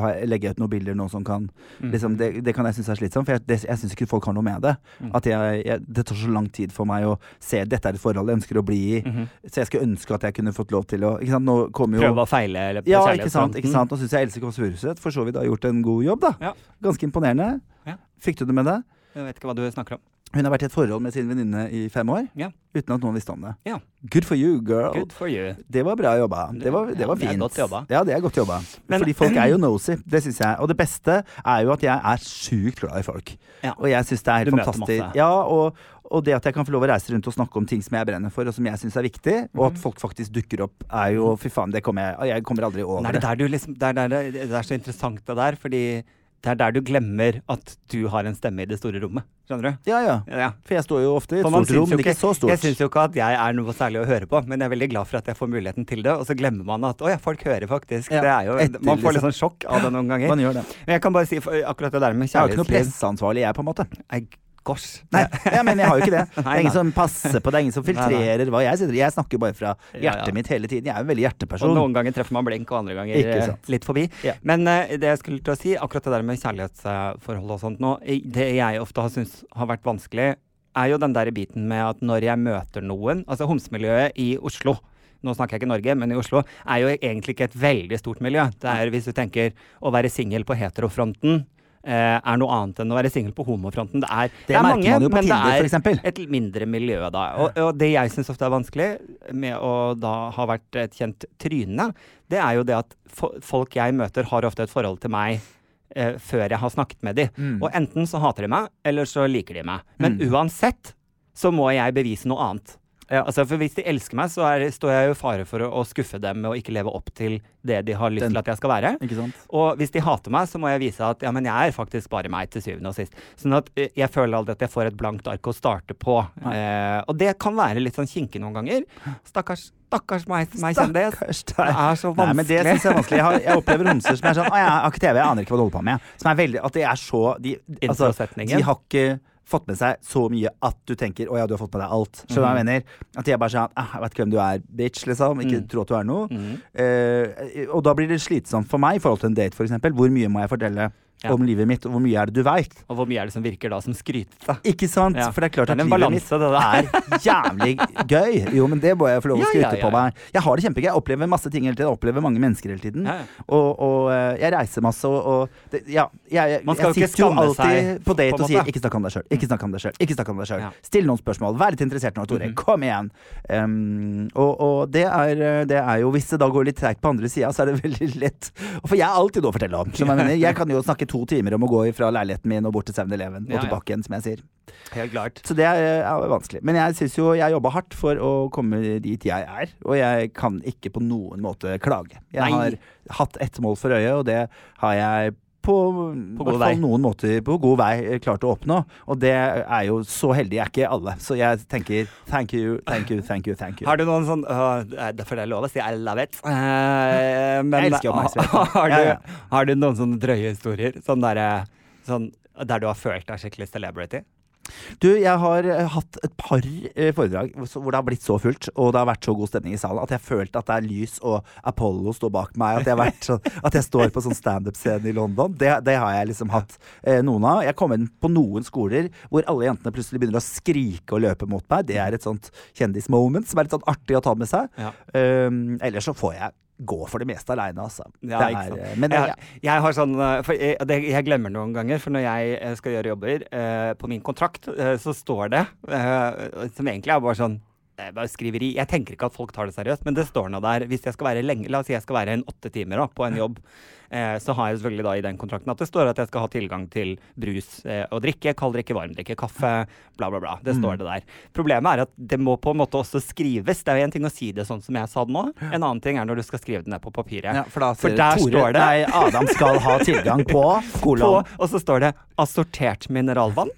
ha, Legge ut noen bilder nå som kan mm. liksom, det, det kan jeg synes er slitsomt, for jeg, det, jeg syns ikke folk har noe med det. Mm. At jeg, jeg, Det tar så lang tid for meg å se dette er et forhold jeg ønsker å bli i. -hmm. Så jeg skulle ønske at jeg kunne fått lov til å jo Prøve å feile eller ja, ikke sant, ikke sant. Nå syns jeg Else Kåss Furuseth for så vidt har gjort en god jobb, da. Ja. Ganske imponerende. Ja. Fikk du det med deg? Jeg vet ikke hva du snakker om. Hun har vært i et forhold med sin venninne i fem år Ja. uten at noen visste om det. Ja. Good for you, girl. Good for you. Det var bra jobba. Det var, det Ja, fint. det er godt jobba. Ja, det er godt jobba. Men- Fordi folk er jo nosy. Det syns jeg. Og det beste er jo at jeg er sjukt glad i folk. Ja. Og jeg syns det er helt Du fantastisk. Ja, og, og det at jeg kan få lov å reise rundt og snakke om ting som jeg brenner for, og som jeg syns er viktig, og Mhm. at folk faktisk dukker opp, er jo Fy faen, det kommer jeg Jeg kommer aldri over er det, der du liksom, det, er der, det, det er så interessant det der, fordi det er der du glemmer at du har en stemme i det store rommet. Skjønner du? Ja, ja. Ja. For jeg står jo ofte i et stort rom, men ikke så stort. Jeg syns jo ikke at jeg er noe særlig å høre på, men jeg er veldig glad for at jeg får muligheten til det. Og så glemmer man at å ja, folk hører faktisk. Ja, det er jo, etter, man får litt liksom. sånn sjokk av det noen ganger. Man gjør det. Men jeg kan bare si akkurat det der med Jeg har ikke noe kjærlighetsliv presseansvarlig, jeg, på en måte. Nei, Gosh. Nei, ja, men jeg har jo ikke det. Det er ingen som passer på, det er ingen som filtrerer hva jeg sier. Jeg snakker bare fra hjertet mitt hele tiden. Jeg er jo en veldig Og hjerteperson. noen ganger treffer man blink, og andre ganger eh, litt forbi. Men uh, det jeg skulle til å si, akkurat det der med kjærlighetsforhold og sånt nå, det jeg ofte har syntes har vært vanskelig, er jo den der biten med at når jeg møter noen Altså homsemiljøet i Oslo. Nå snakker jeg ikke Norge, men i Oslo er jo egentlig ikke et veldig stort miljø. Det er, hvis du tenker å være singel på heterofronten er noe annet enn å være singel på homofronten. Det er, Det merker man jo på men det er et mindre miljø da. Og, og det jeg syns ofte er vanskelig med å da ha vært et kjent tryne, det er jo det at folk jeg møter, har ofte et forhold til meg eh, før jeg har snakket med dem. Mm. Og enten så hater de meg, eller så liker de meg. Men Mm. uansett så må jeg bevise noe annet. Ja. Altså, for hvis de elsker meg, så er, står jeg jo i fare for å, å skuffe dem med å ikke leve opp til det de har lyst Den- til at jeg skal være. Og hvis de hater meg, så må jeg vise at ja, men jeg er faktisk bare meg til syvende og sist. Sånn at eh, jeg føler aldri at jeg får et blankt ark å starte på. Eh, og det kan være litt sånn kinkig noen ganger. Stakkars, stakkars meg meg kjendis. Det er så vanskelig. Nei, men det synes jeg er vanskelig. Jeg, har, jeg opplever homser som er sånn Å, jeg har ikke TV, jeg aner ikke hva du holder på med. Som er veldig At det er så De, altså, de har ikke fått med seg så mye at du tenker Å ja, du har fått med deg alt. Skjønner du hva jeg mener? At er bare sånn ah, Jeg vet ikke hvem du er, bitch, liksom. Ikke Mm. tro at du er noe. Mm. Uh, og da blir det slitsomt for meg i forhold til en date, f.eks. Hvor mye må jeg fortelle Ja. om livet mitt, og hvor mye er det du veit? Og hvor mye er det som virker da som skrytete? Ikke sant? Ja. For det er klart at er en livet mitt balanse, det er jævlig gøy. Jo, men det må jeg få lov å skryte på meg. Jeg har det kjempegøy. Jeg opplever masse ting hele tiden. Jeg opplever mange mennesker hele tiden. Og, og eh, jeg reiser masse, og, og det, ja, jeg, jeg, jeg sitter jo alltid seg, på date på og sier 'ikke snakk om deg sjøl', ikke snakk om deg sjøl, ikke snakk om deg sjøl. Still noen spørsmål, vær litt interessert nå, Tore. Mhm. Kom igjen. Um, og og det, er, det er jo Hvis det da går litt treigt på andre sida, så er det veldig lett. For jeg har alltid noe å fortelle om. Jeg, jeg kan jo snakke to timer om å gå fra leiligheten min og bort til 7-Eleven og tilbake igjen, som jeg sier. Helt klart. Så det er, er vanskelig. Men jeg syns jo jeg jobba hardt for å komme dit jeg er, og jeg kan ikke på noen måte klage. Jeg Nei. har hatt ett mål for øye, og det har jeg på, På hvert god fall noen måter på god vei eh, klart å oppnå. Og det er jo så heldig er ikke alle. Så jeg tenker thank you, thank you, thank you. thank you Har du noen sånn uh, det er For det er lov å si I love it. Uh, men Jeg elsker oppmerksomhet. har, Ja, du, ja. har du noen sånne drøye historier? Sånn der, sånn, Der du har følt deg skikkelig celebrity? Du, jeg har eh, hatt et par eh, foredrag hvor det har blitt så fullt, og det har vært så god stemning i salen, at jeg følte at det er lys og Apollo står bak meg. At jeg, vært sånn, at jeg står på sånn standup-scene i London. Det, det har jeg liksom hatt eh, noen av. Jeg kom inn på noen skoler hvor alle jentene plutselig begynner å skrike og løpe mot meg. Det er et sånt kjendismoment som er litt sånn artig å ta med seg. Ja. Um, ellers så får jeg gå for det meste aleine, altså. Ja, Det er, eh, men jeg, jeg, jeg har sånn For jeg, det, jeg glemmer noen ganger, for når jeg øh, skal gjøre jobber eh, på min kontrakt, eh, så står det eh, Som egentlig er bare sånn det var skriveri. Jeg tenker ikke at folk tar det seriøst, men det står nå der. Hvis jeg skal være lenge, La oss si jeg skal være en åtte timer da, på en jobb, eh, så har jeg selvfølgelig da i den kontrakten at det står at jeg skal ha tilgang til brus eh, og drikke, kald drikke, varm drikke, kaffe, bla, bla, bla. Det Mm. står det der. Problemet er at det må på en måte også skrives. Det er jo en ting å si det sånn som jeg sa det nå, en annen ting er når du skal skrive det ned på papiret. ja, for da For der Tore, står det- Nei, Adam skal ha tilgang på på, kolon. og så står det assortert mineralvann.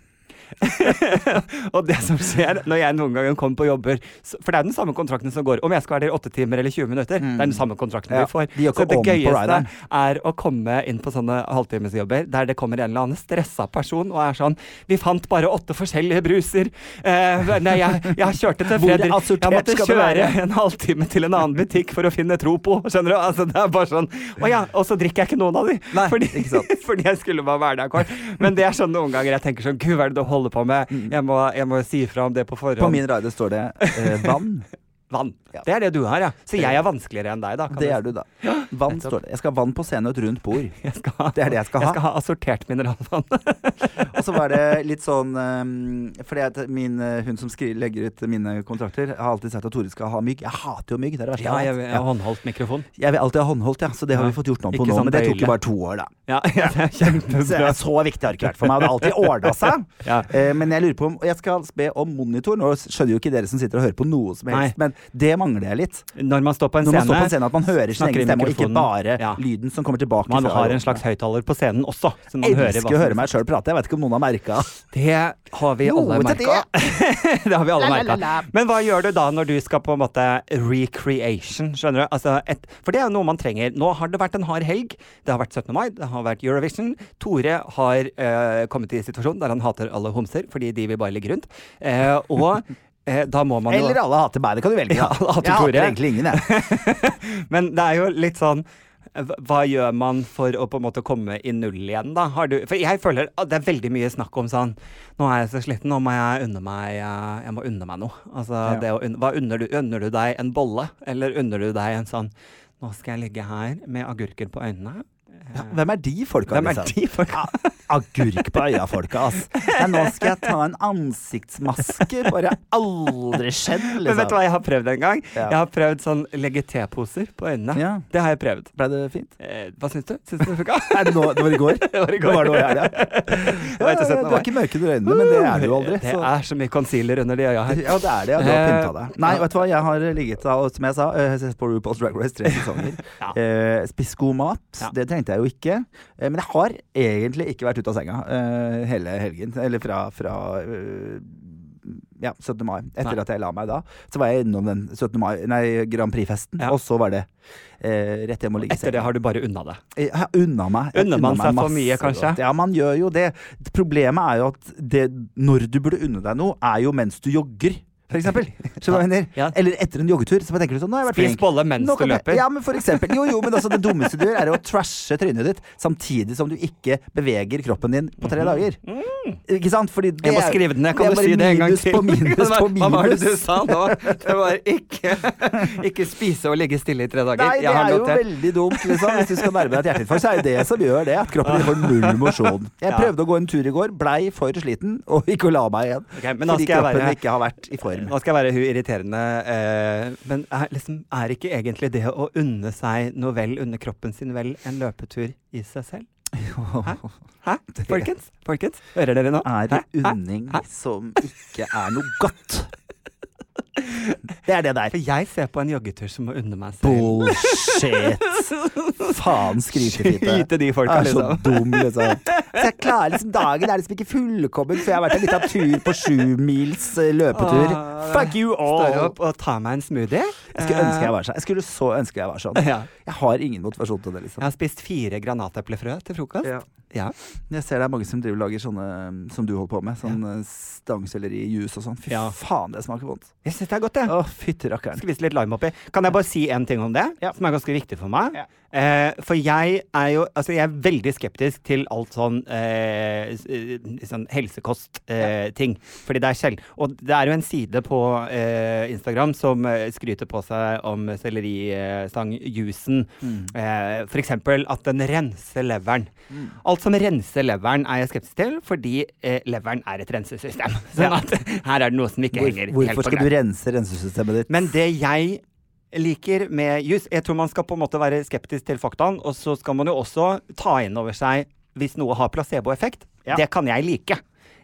og det som skjer når jeg noen ganger kommer på jobber For det er den samme kontrakten som går. Om jeg skal være der i åtte timer eller 20 minutter, det er den samme kontrakten Ja, vi får. de Så det gøyeste er å komme inn på sånne halvtimesjobber der det kommer en eller annen stressa person og er sånn Vi fant bare åtte forskjellige bruser. Eh, nei, jeg, jeg kjørte til Fredrik. Jeg måtte kjøre en halvtime til en annen butikk for å finne Tropo. Skjønner du? Altså, det er bare sånn Å ja, og så drikker jeg ikke noen av de. Nei, fordi, fordi jeg skulle bare være der kort. Men det er sånn noen ganger jeg tenker sånn Gud, hva er det du holder på med? Jeg må, jeg må si fra om det på forhånd. På min radio står det eh, vann. Vann. Ja. Det er det du har, ja. Så jeg er vanskeligere enn deg, da. kan Det er du, da. Vann står det. Jeg skal ha vann på scenen og et rundt bord. Ha, Det er det jeg skal ha. jeg skal ha assortert mineralvann. Og så var det litt sånn um, Fordi min, eh, hun som skri, legger ut mine kontrakter, har alltid sagt at Tore skal ha mygg. Jeg hater jo mygg. Det er det verste ja, jeg vet. har håndholdt mikrofon. Jeg vil alltid ha håndholdt, ja. Så det har Ja. vi fått gjort noe på nå. sånn Men det tok jo bare to år, da. Ja, ja, det er Så kjempebra. er så viktig har det ikke vært for meg. Det har alltid ordna seg. Ja. Eh, men jeg lurer på om jeg skal be om monitor. Nå skjønner jo ikke dere som sitter og hører på noe som helst, men det mangler jeg litt. Når man står på en scene står på en scene, at man hører sin egen stemme, og ikke bare Ja. lyden som kommer tilbake. Man har en slags høyttaler på scenen også. Så man hører elsker å høre meg sjøl prate. Jeg vet ikke om noen har merka Det har vi alle Noe merka. det har vi alle merka. Men hva gjør du da når du skal på en måte recreation, skjønner du? Altså et, for det er jo noe man trenger. Nå har det vært en hard helg. Det har vært 17. mai, det har vært Eurovision. Tore har øh, kommet i en situasjon der han hater alle homser fordi de vil bare ligge rundt. Eh, og eh, da må man jo Eller alle hater meg. Det kan du velge. Ja, hater jeg Tore. hater egentlig ingen, jeg. Men det er jo litt sånn hva- gjør man for å på en måte komme i null igjen, da? Har du, for jeg føler at det er veldig mye snakk om sånn Nå er jeg så sliten, nå må jeg unne meg eh, Jeg må unne meg noe. Altså, Ja. det å hva unner du? Unner du deg en bolle? Eller unner du deg en sånn Nå skal jeg ligge her med agurker på øynene. Ja, hvem er de folka? Hvem er de folka? Agurk på øya-folka, ass. Men nå skal jeg ta en ansiktsmaske. Bare aldri skjedd, Men vet du liksom. hva jeg har prøvd en gang? Ja. Jeg har prøvd sånn legge teposer på øynene. Ja. Det har jeg prøvd. Ble det fint? Eh, hva syns du? Syns du det funka? Nei, det, nå, det var i går? Det var i går. Nå var det i helga. Ja, 17. Du er ikke mørk under øynene, men det er du jo aldri. Det så- er så mye concealer under de øya her. Ja, det er det. Ja, du har Eh, pynta deg. Nei, vet du hva, jeg har ligget da, og som jeg sa, eh, sett på RuPaul's Drag Race tre sesonger. Ja. eh, spist god mat. Ja. Det trengte jeg jo ikke. Eh, men jeg har egentlig ikke vært ute av senga uh, hele helgen. Eller fra, fra uh, ja, 17. mai. Etter Nei. at jeg la meg da. Så var jeg innom den 17. mai, nei, Grand Prix-festen, Ja. og så var det eh, rett hjem og ligge i Etter det har du bare unna det. Ja, har unna meg. Unner man seg for mye, kanskje? godt. Ja, man gjør jo det. Problemet er jo at det, når du burde unne deg noe, er jo mens du jogger. For eksempel. Ja. Eller etter en joggetur. Så tenker du sånn, nå har jeg vært Spis bolle mens du løper. Ja, men for eksempel. Jo, jo, men altså, det dummeste du gjør, er å trashe trynet ditt samtidig som du ikke beveger kroppen din på tre dager. Ikke sant? Fordi det Mhm. Jeg må skrive den ned. Kan det du si det en gang til? På minus på minus. Hva var det du sa nå? Det var ikke, ikke spise og ligge stille i tre dager. Nei, det er jo veldig dumt, liksom. Hvis du skal nærme deg et hjerteinfarkt, så er det det som gjør det. At kroppen din får null mosjon. Jeg prøvde å gå en tur i går, blei for sliten og ikke og la meg igjen. Okay, men fordi kroppen være- ikke har vært i form. Nå skal jeg være hun irriterende, eh, men er, liksom, er ikke egentlig det å unne seg noe vel under kroppen sin vel en løpetur i seg selv? Hæ? Hæ? Folkens? Folkens? Hører dere nå? Er det unning som ikke er noe godt. Det er det der. For jeg ser på en joggetur som å unne meg selv. Bullshit. Faen skrytefitte. Skyte de folka, er så liksom. dum, liksom. Så jeg klarer liksom Dagen er liksom ikke fullkommen før jeg har vært en liten tur på sjumils mils løpetur. Åh, Fuck you all! Står opp og tar meg en smoothie. Jeg skulle ønske jeg var sånn. Jeg skulle så ønske jeg var sånn. Ja. Jeg har ingen motivasjon til det, liksom. Jeg liksom. har spist fire granateplefrø til frokost. Ja. Ja. Jeg ser det er mange som driver lager sånne som du holder på med. Sånn ja. stangselleri-juice og sånn. Fy Ja. faen, det smaker vondt. Jeg syns det er godt, det. Å, fytti rakkeren. Skvise litt lime oppi. Kan jeg bare si en ting om det, Ja. som er ganske viktig for meg? Ja. Eh, for jeg er jo Altså, jeg er veldig skeptisk til alt sånn eh, eh, sånn helsekost-ting. fordi det er sjeld... Og det er jo en side på eh, Instagram som eh, skryter på seg om selleristangjuicen. Mm. Eh, for eksempel at den renser leveren. Alt som renser leveren er jeg skeptisk til, fordi eh, leveren er et rensesystem. Sånn Ja. at her er det noe som ikke Hvor, henger helt hvorfor skal du rense rensesystemet ditt? Men det jeg liker med jus Jeg tror man skal på en måte være skeptisk til faktaen, og så skal man jo også ta inn over seg hvis noe har placeboeffekt. Ja. Det kan jeg like.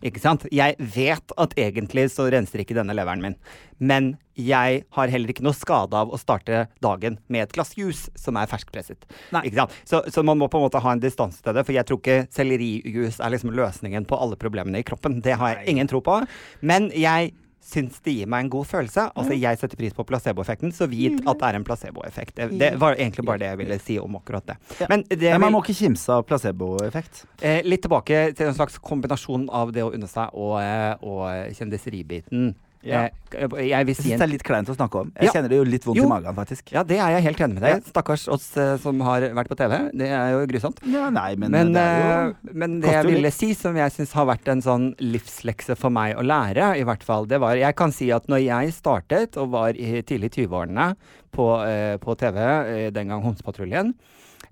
Ikke sant? Jeg vet at egentlig så renser ikke denne leveren min. Men jeg har heller ikke noe skade av å starte dagen med et glass juice som er ferskpresset. Ikke sant? Så, så man må på en måte ha en distanse til det, for jeg tror ikke sellerijus er liksom løsningen på alle problemene i kroppen. Det har jeg ingen tro på. Men jeg syns det gir meg en god følelse. Altså, jeg setter pris på placeboeffekten, så vit at det er en placeboeffekt. Det, var egentlig bare det jeg ville si om akkurat det. Men det Men man må ikke kimse av placeboeffekt. Eh, litt tilbake til en slags kombinasjon av det å unne seg og, eh, og kjendiseribiten. Ja. Jeg, jeg vil Jeg si syns en det er litt kleint å snakke om. Jeg Ja. kjenner det jo litt vondt Jo. i magen, faktisk. Ja, det er jeg helt enig med deg. Stakkars oss eh, som har vært på TV. Det er jo grusomt. Ja, nei, men, Men, det er eh, jo men det jeg ville si, som jeg syns har vært en sånn livslekse for meg å lære, i hvert fall, det var Jeg kan si at når jeg startet og var i tidlig 20-årene på, eh, på TV, eh, den gang Homsepatruljen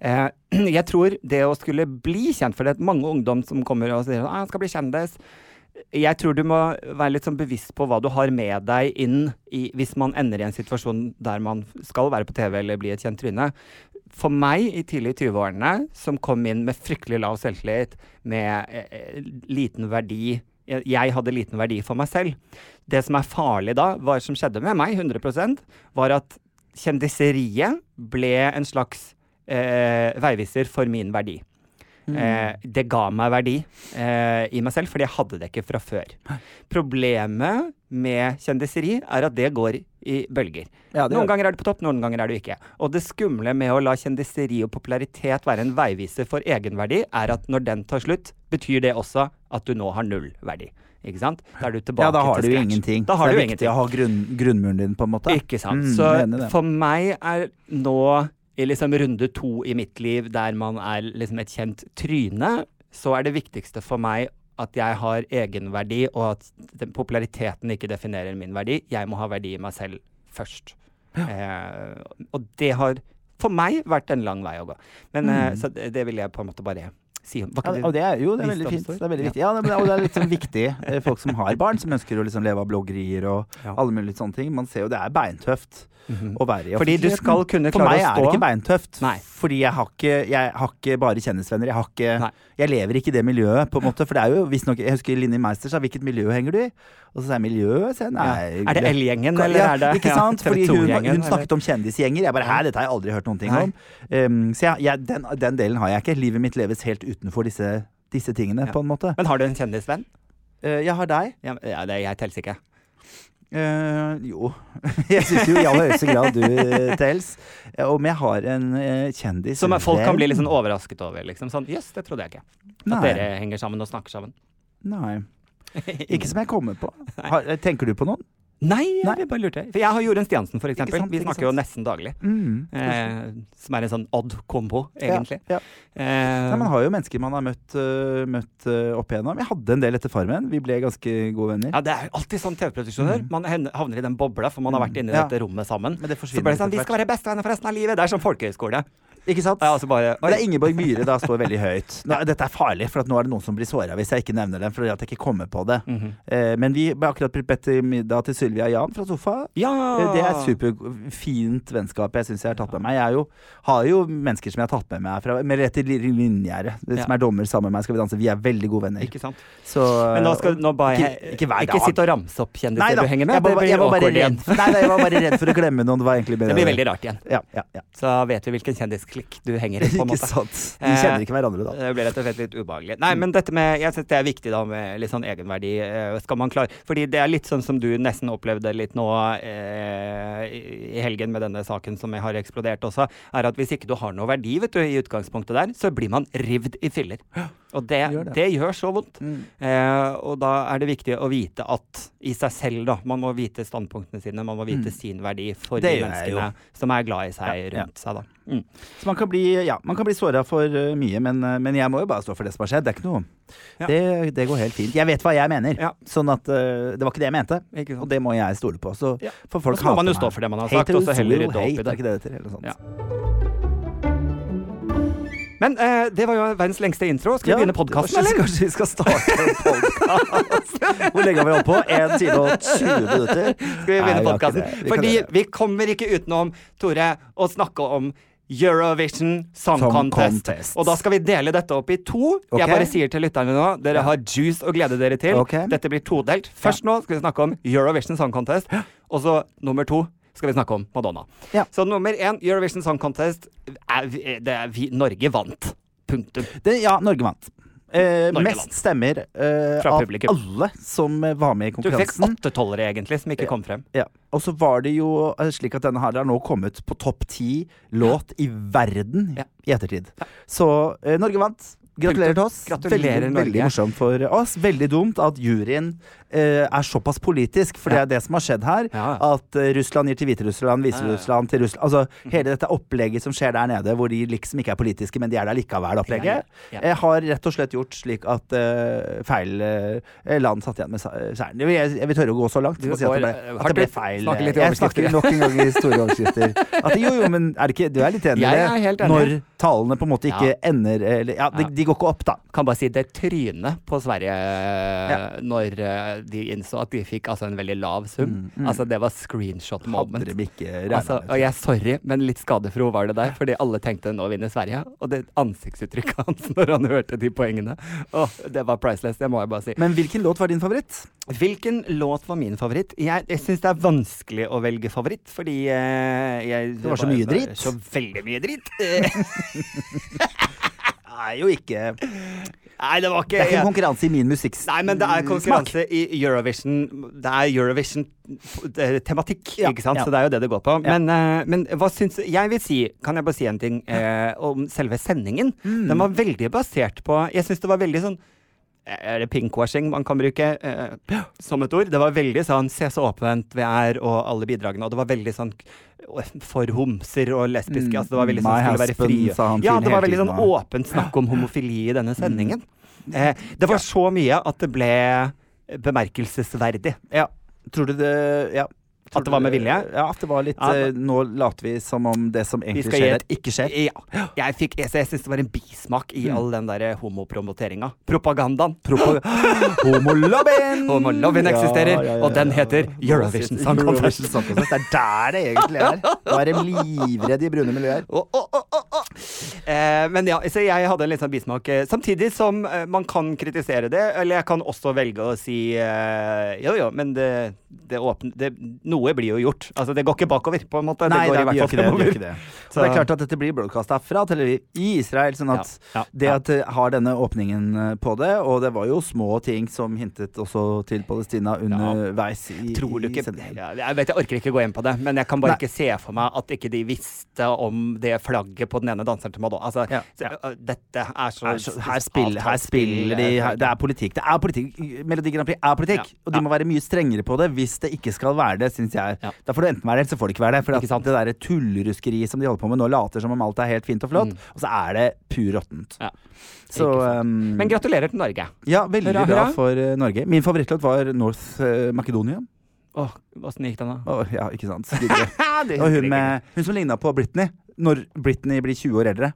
eh, Jeg tror det å skulle bli kjent, for det er mange ungdom som kommer og sier at jeg skal bli kjendis. Jeg tror du må være litt sånn bevisst på hva du har med deg inn i, hvis man ender i en situasjon der man skal være på TV eller bli et kjent tryne. For meg i tidlig 20-årene, som kom inn med fryktelig lav selvtillit, med eh, eh, liten verdi jeg, hadde liten verdi for meg selv. Det som er farlig da, hva som skjedde med meg, 100% var at kjendiseriet ble en slags eh, veiviser for min verdi. Eh, det ga meg verdi eh, i meg selv, fordi jeg hadde det ikke fra før. Problemet med kjendiseri er at det går i bølger. Ja, noen ganger er du på topp, noen ganger er du ikke. Og det skumle med å la kjendiseri og popularitet være en veiviser for egenverdi, er at når den tar slutt, betyr det også at du nå har null verdi. Ikke sant? Da er du tilbake Ja, da har til du ingenting. Da har det du er viktig ingenting. å ha grunn, grunnmuren din, på en måte. Ikke sant. Mm, Så for meg er nå i liksom runde to i mitt liv, der man er liksom et kjent tryne, så er det viktigste for meg at jeg har egenverdi, og at den populariteten ikke definerer min verdi. Jeg må ha verdi i meg selv først. Eh, og det har for meg vært en lang vei å gå. Men eh, Mm. Så det, det vil jeg på en måte bare si om. Var Ja, og det er jo det er veldig fint. Det er veldig viktig. Ja, det, og det er sånn viktig. eh, Folk som har barn, som ønsker å liksom leve av bloggerier og Ja. alle mulige sånne ting. Man ser jo det er beintøft Mhm. å være i Fordi du skal kunne For meg å er det ikke beintøft. Nei. Fordi jeg har ikke, jeg har ikke bare kjendisvenner. Jeg, har ikke, jeg lever ikke i det miljøet, på en måte. For det er jo visstnok Jeg husker Linni Meister sa 'hvilket miljø henger du i?' Og så sa jeg miljøet, sier jeg, nei. Er det L-gjengen, eller er det Ikke sant? Fordi hun, TV2-gjengen, hun snakket om kjendisgjenger. Jeg bare 'hæ, dette har jeg aldri hørt noen ting om'. Um, så jeg, jeg, den, den delen har jeg ikke. Livet mitt leves helt utenfor disse, disse tingene, på en måte. Men har du en kjendisvenn? Uh, jeg har deg. Ja, det, jeg teller ikke. Uh, jo. jeg syns jo i aller høyeste grad du uh, tels. Eh, Om jeg har en uh, kjendis Som folk kan bli litt sånn overrasket over. Liksom. Sånn, Jøss, det trodde jeg ikke. At Nei. dere henger sammen og snakker sammen. Nei. Ikke som jeg kommer på. Har, tenker du på noen? Nei, Nei. jeg bare lurte. For jeg har Jorunn Stiansen, eksempel. Vi snakker jo nesten daglig. Mm. Eh, som er en sånn odd kombo, egentlig. Ja, ja. Eh, Nei, man har jo mennesker man har møtt, uh, møtt uh, opp igjennom. Jeg hadde en del etter Farmen. Vi ble ganske gode venner. ja, det er alltid sånn TV-produksjoner. Man havner i den bobla, for man har vært inne i Mm. Dette rommet sammen. Men det Så ble det sånn, Vi skal være bestevenner for resten av livet. Det er som folkehøyskole. Ikke sant? Ja, altså bare, det er Ingeborg Myhre da står veldig høyt. Nå, dette er farlig, for nå er det noen som blir såra hvis jeg ikke nevner dem. Fordi at jeg ikke kommer på det. Mhm. eh, men vi ble akkurat bedt til middag til Sylvia Jan fra Sofa. Ja! Eh, Det er superfint vennskap jeg syns jeg har tatt med meg. Jeg jo, har jo mennesker som jeg har tatt med meg fra Merete Linjære, Ja. som er dommer sammen med meg. Skal vi danse? Vi er veldig gode venner. Ikke sant? Så, Men nå skal nå bare Ikke- ikke hver dag. Ikke sitt og ramse opp kjendiser du henger med. jeg var, jeg var bare redd Nei, nei, jeg var bare redd for å glemme noen. Det var Det blir veldig rart igjen. Ja, ja, ja. Så vet vi hvilken kjendisklikk du henger i. på en måte. Ikke sant. De Eh, kjenner ikke hverandre, da. Det blir rett og slett litt ubehagelig. Nei, men dette med Jeg syns det er viktig da med litt sånn egenverdi. eh, Skal man klare Fordi det er litt sånn som du nesten opplevde litt nå eh, i i helgen med denne saken som har eksplodert også, er at hvis ikke du har noe verdi vet du, i utgangspunktet der, så blir man rivd i filler. Og det, Gjør det. det gjør så vondt. Mm. Eh, og da er det viktig å vite at i seg selv, da Man må vite standpunktene sine, man må vite Mm. sin verdi for Det de menneskene som er glad i seg Ja, ja. rundt seg, da. Mm. Så man kan bli, ja, man kan bli såra for uh, mye, men, uh, men jeg må jo bare stå for det som har skjedd. Det er ikke noe Ja. det, det går helt fint. Jeg vet hva jeg mener. Ja. Sånn at uh, det var ikke det jeg mente, og det må jeg stole på. Så Ja. for folk Og så må man jo stå for det man har sagt, og så heller rydde opp i det. Det det Men eh, det var jo verdens lengste intro. Skal vi begynne podkasten, eller? kanskje vi skal starte en podkast? Hvor lenge har vi holdt på? 1 time og 20 minutter? Skal vi begynne podkasten? Kan Fordi vi kommer ikke utenom, Tore, å snakke om Eurovision Song, Song Contest. Contest. Og da skal vi dele dette opp i to. Okay. Jeg bare sier til lytterne nå, dere har juice å glede dere til. Okay. Dette blir todelt. Først nå skal vi snakke om Eurovision Song Contest, og så nummer to skal vi snakke om Madonna. Ja. Så nummer én, Eurovision Song Contest, er, det er vi, Norge vant. Punktum. Det, ja, Norge vant. Eh, Norge mest vant. stemmer eh, av publikum. alle som eh, var med i konkurransen. Du fikk konkurransen. åtte tollere, egentlig, som ikke kom frem. Ja. Og så var det jo eh, slik at denne her har nå kommet på topp ti låt i verden Ja. i ettertid. Så eh, Norge vant. Gratulerer til oss. Gratulerer, veldig, Norge. veldig morsomt for oss. Veldig dumt at juryen eh, er såpass politisk, for det er det som har skjedd her. At eh, Russland gir til Hviterussland. Hviterussland til Russland. Altså hele dette opplegget som skjer der nede, hvor de liksom ikke er politiske, men de er der likevel, opplegget, eh, har rett og slett gjort slik at eh, feil eh, land satt igjen med seieren. Jeg, jeg vil tørre å gå så langt som å si at det ble, eh, at det ble feil. jeg snakker nok en gang i store overskrifter. At, jo, jo, men er ikke, du er litt enig i det? Når talene på en måte ikke ender eller, Ja, de, de går ikke opp, da. kan bare si det trynet på Sverige når eh, de innså at de fikk altså en veldig lav sum. Mm, mm. Altså det var screenshot moment. Hadde de ikke Altså, og jeg sorry, men litt skadefro var det der. Fordi alle tenkte nå vinner Sverige. Og det ansiktsuttrykket hans når han hørte de poengene, åh, det var priceless. Det må jeg bare si. Men hvilken låt var din favoritt? Hvilken låt var min favoritt? Jeg, jeg syns det er vanskelig å velge favoritt, fordi eh, jeg Det var så mye dritt. Så veldig mye dritt. Nei, jo ikke Nei, det var ikke Det er ikke en konkurranse i min musikksmak. Nei, men det er konkurranse i Eurovision. Det er Eurovision-tematikk, Ja, ikke sant? ja. Så det er jo det det går på. Ja. Men, eh, men hva syns Jeg vil si, kan jeg bare si en ting eh, om selve sendingen? Mm. Den var veldig basert på Jeg syns det var veldig sånn er det pinkwashing man kan bruke eh, som et ord? Det var veldig sånn 'se så åpent vi er', og alle bidragene. Og det var veldig sånn for homser og lesbiske. Mm, altså det var veldig sånn skulle være fri. Ja, det var veldig sånn åpent snakk om homofili i denne sendingen. Eh, det var så mye at det ble bemerkelsesverdig. Ja. Tror du det Ja. At det var med vilje? Ja, at det var litt Ja, uh, Nå later vi som om det som egentlig skjer, der, ikke skjer. Ja. Jeg, fikk, jeg, jeg syns det var en bismak i Mm. all den der homopromoteringa. Propagandaen. Propo- Homolobbyen! Homolobbyen eksisterer, Ja, og den heter Eurovision Song Contest. Det er der det egentlig er. Da er de livredde i brune miljøer. Oh, oh, oh, å. Eh, men ja, så jeg hadde en litt sånn bismak. eh, Samtidig som eh, man kan kritisere det, eller jeg kan også velge å si eh, jo jo, men det, det åpner det, Noe blir jo gjort. Altså det går ikke bakover, på en måte. Nei, det går det, ikke det. Gjør ikke det. Så Så- det er klart at dette blir broadcasta fra Tel Aviv i Israel. Sånn at Ja, ja, det at det har denne åpningen eh, på det, og det var jo små ting som hintet også til Palestina underveis i, Tror du i ikke ja, Jeg vet jeg orker ikke gå inn på det, men jeg kan bare Nei. ikke se for meg at ikke de visste om det flagget på den ene danseren til Madonna. Altså, så, dette er så, Her, så, her, spiller, her spiller de her, Det er politikk. Det er politikk. Melodi Grand Prix er politikk. Og de må være mye strengere på det hvis det ikke skal være det, syns jeg. Ja. Da får du enten være det, eller så får du ikke være det. For det derre tulleruskeriet som de holder på med nå, later som om alt er helt fint og flott, Mm. og så er det pur råttent. Ja. Så um, Men gratulerer til Norge. Ja, veldig Hurra, bra for eh, Norge. Min favorittlåt var North eh, Macedonia. Åh, Åssen gikk den, da? Oh, ja, ikke sant. Og hun, med, hun som ligna på Britney. Når Britney blir 20 år eldre.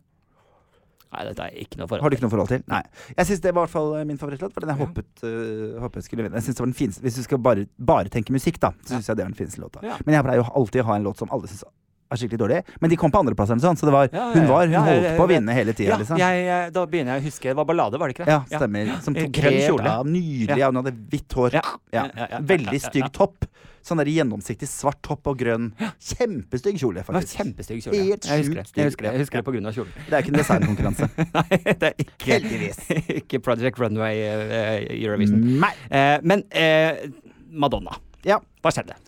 Nei, dette er ikke noe forhold Har du ikke noe forhold til? Nei. Jeg syns det var i hvert fall eh, min favorittlåt. For den jeg håpet, uh, håpet skulle vinne. Jeg synes det var den fineste Hvis du skal bare, bare tenke musikk, da, så syns jeg det var den fineste låta. Ja. Men jeg pleier jo alltid å ha en låt som alle syns er skikkelig dårlig. Men de kom på andreplass sånt, så det var, Ja, ja, hun var Hun Ja, holdt ja, på å vinne hele tida, Ja, liksom. eh, da begynner jeg å huske Det var ballade, var det ikke det? Ja, stemmer. Som Eh, tok grønn kjole. Ja, Nydelig. Ja, hun hadde hvitt hår. Ja. Ja. Ja, ja, ja, Veldig ja, ja, stygg ja. topp. Sånn der gjennomsiktig svart topp og grønn. Kjempestygg kjole, faktisk. kjempestygg kjole. Helt Jeg husker. Jeg husker det, jeg husker det på grunn av kjolen. Det er ikke en designkonkurranse. Nei, det er ikke Heldigvis. Ikke Project Runway uh, Eurovision. Nei. Uh, men uh, Madonna. Ja. Hva skjedde?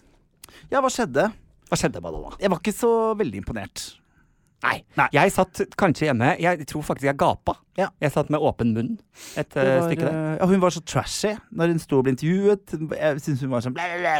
ja, hva skjedde? Hva skjedde, Madonna? Jeg var ikke så veldig imponert. Nei. Nei. Jeg satt kanskje hjemme Jeg tror faktisk jeg gapa. Ja. Jeg satt med åpen munn et eh, var, stykke der. eh, Ja, hun var så trashy når hun sto og ble intervjuet. Jeg syns hun var sånn blæ, blæ.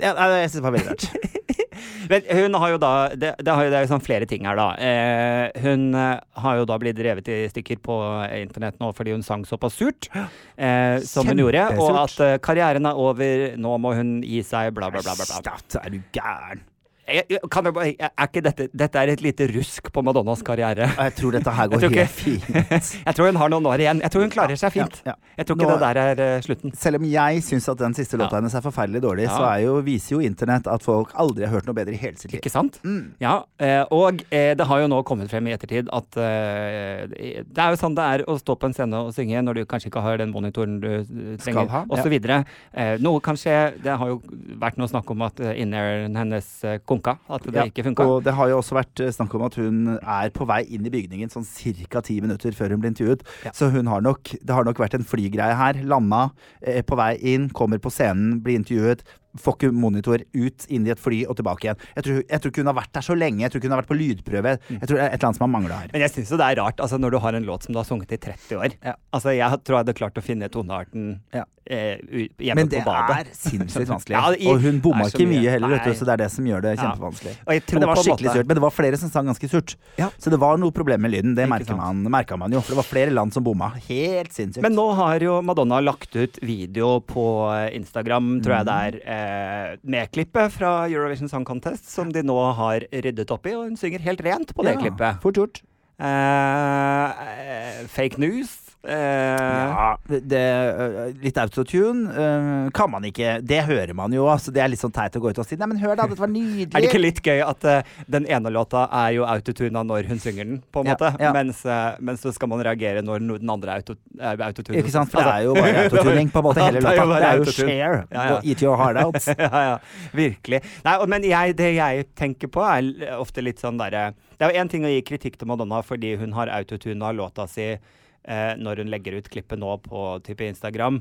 Ja, jeg syns det var veldig rart. Men hun har jo da Det, det, har jo, det er jo sånn flere ting her, da. Eh, hun eh, har jo da blitt revet i stykker på internett nå fordi hun sang såpass surt eh, som hun gjorde. Og at karrieren er over, nå må hun gi seg, bla, bla, bla. bla, bla. Er du gæren? Jeg, jeg, bare, er ikke dette, dette er et lite rusk på Madonnas karriere. Jeg tror dette her går ikke- helt fint. Jeg tror hun har noen år igjen. Jeg tror hun klarer seg fint. Ja, ja. Jeg tror ikke Nå- det der er uh, slutten. Selv om jeg syns at den siste låta Ja. hennes er forferdelig dårlig, Ja. så er jo, viser jo internett at folk aldri har hørt noe bedre i hele sitt liv. Ikke sant? Mm. Ja, eh, og eh, det har jo nå kommet frem i ettertid at det er jo sånn det er å stå på en scene og synge når du kanskje ikke har den monitoren du trenger, videre. Eh, noe kan skje. Det har jo vært noe snakk om at in-airen hennes eh, konka, at det Ja, ikke funka. Og det har jo også vært eh, snakk om at hun er på vei inn i bygningen sånn ca. ti minutter før hun blir intervjuet. Ja. Så hun har nok, det har nok vært en flygreie her. Landa, eh, på vei inn, kommer på scenen, blir intervjuet. Får ikke monitor ut, inn i et fly og tilbake igjen. Jeg tror, jeg tror ikke hun har vært der så lenge. Jeg tror ikke hun har vært på lydprøve. Mm. Jeg tror det er et eller annet som har mangla her. Men jeg syns jo det er rart, altså når du har en låt som du har sunget i 30 år. Ja. Altså Jeg tror jeg hadde klart å finne tonearten Ja. eh, på badet Men det er sinnssykt vanskelig. Ja, i- og hun bomma er ikke mye. mye heller, du, så det er det som gjør det kjempevanskelig. Men det var skikkelig surt. Men det var flere som sang ganske surt. Ja. Så det var noe problem med lyden. Det merka man, man jo. For det var flere land som bomma. Helt sinnssykt. Men nå har jo Madonna lagt ut video på eh, Instagram, tror jeg det Mm. er, eh, med klippet fra Eurovision Song Contest, som de nå har ryddet opp i, og hun synger helt rent på det Ja, klippet. Fort gjort. Eh, eh, fake news. Eh, Ja, det, øh, litt autotune øh, kan man ikke Det hører man jo, altså. Det er litt sånn teit å gå ut og si Nei, men hør da, dette var nydelig. Er det ikke litt gøy at uh, den ene låta er jo autotuna når hun synger den, på en Ja, måte, ja. Mens, uh, mens så skal man reagere når den andre er auto, autotune? Ikke sant? For det er jo bare autotuning på en måte, hele låta. Det er jo share. Ja, ja. og Eat your heart out. ja, ja. Virkelig. Nei, og- men jeg, det jeg tenker på, er ofte litt sånn derre Det er jo én ting å gi kritikk til Madonna fordi hun har autotuna låta si eh, når hun legger ut klippet nå på type Instagram.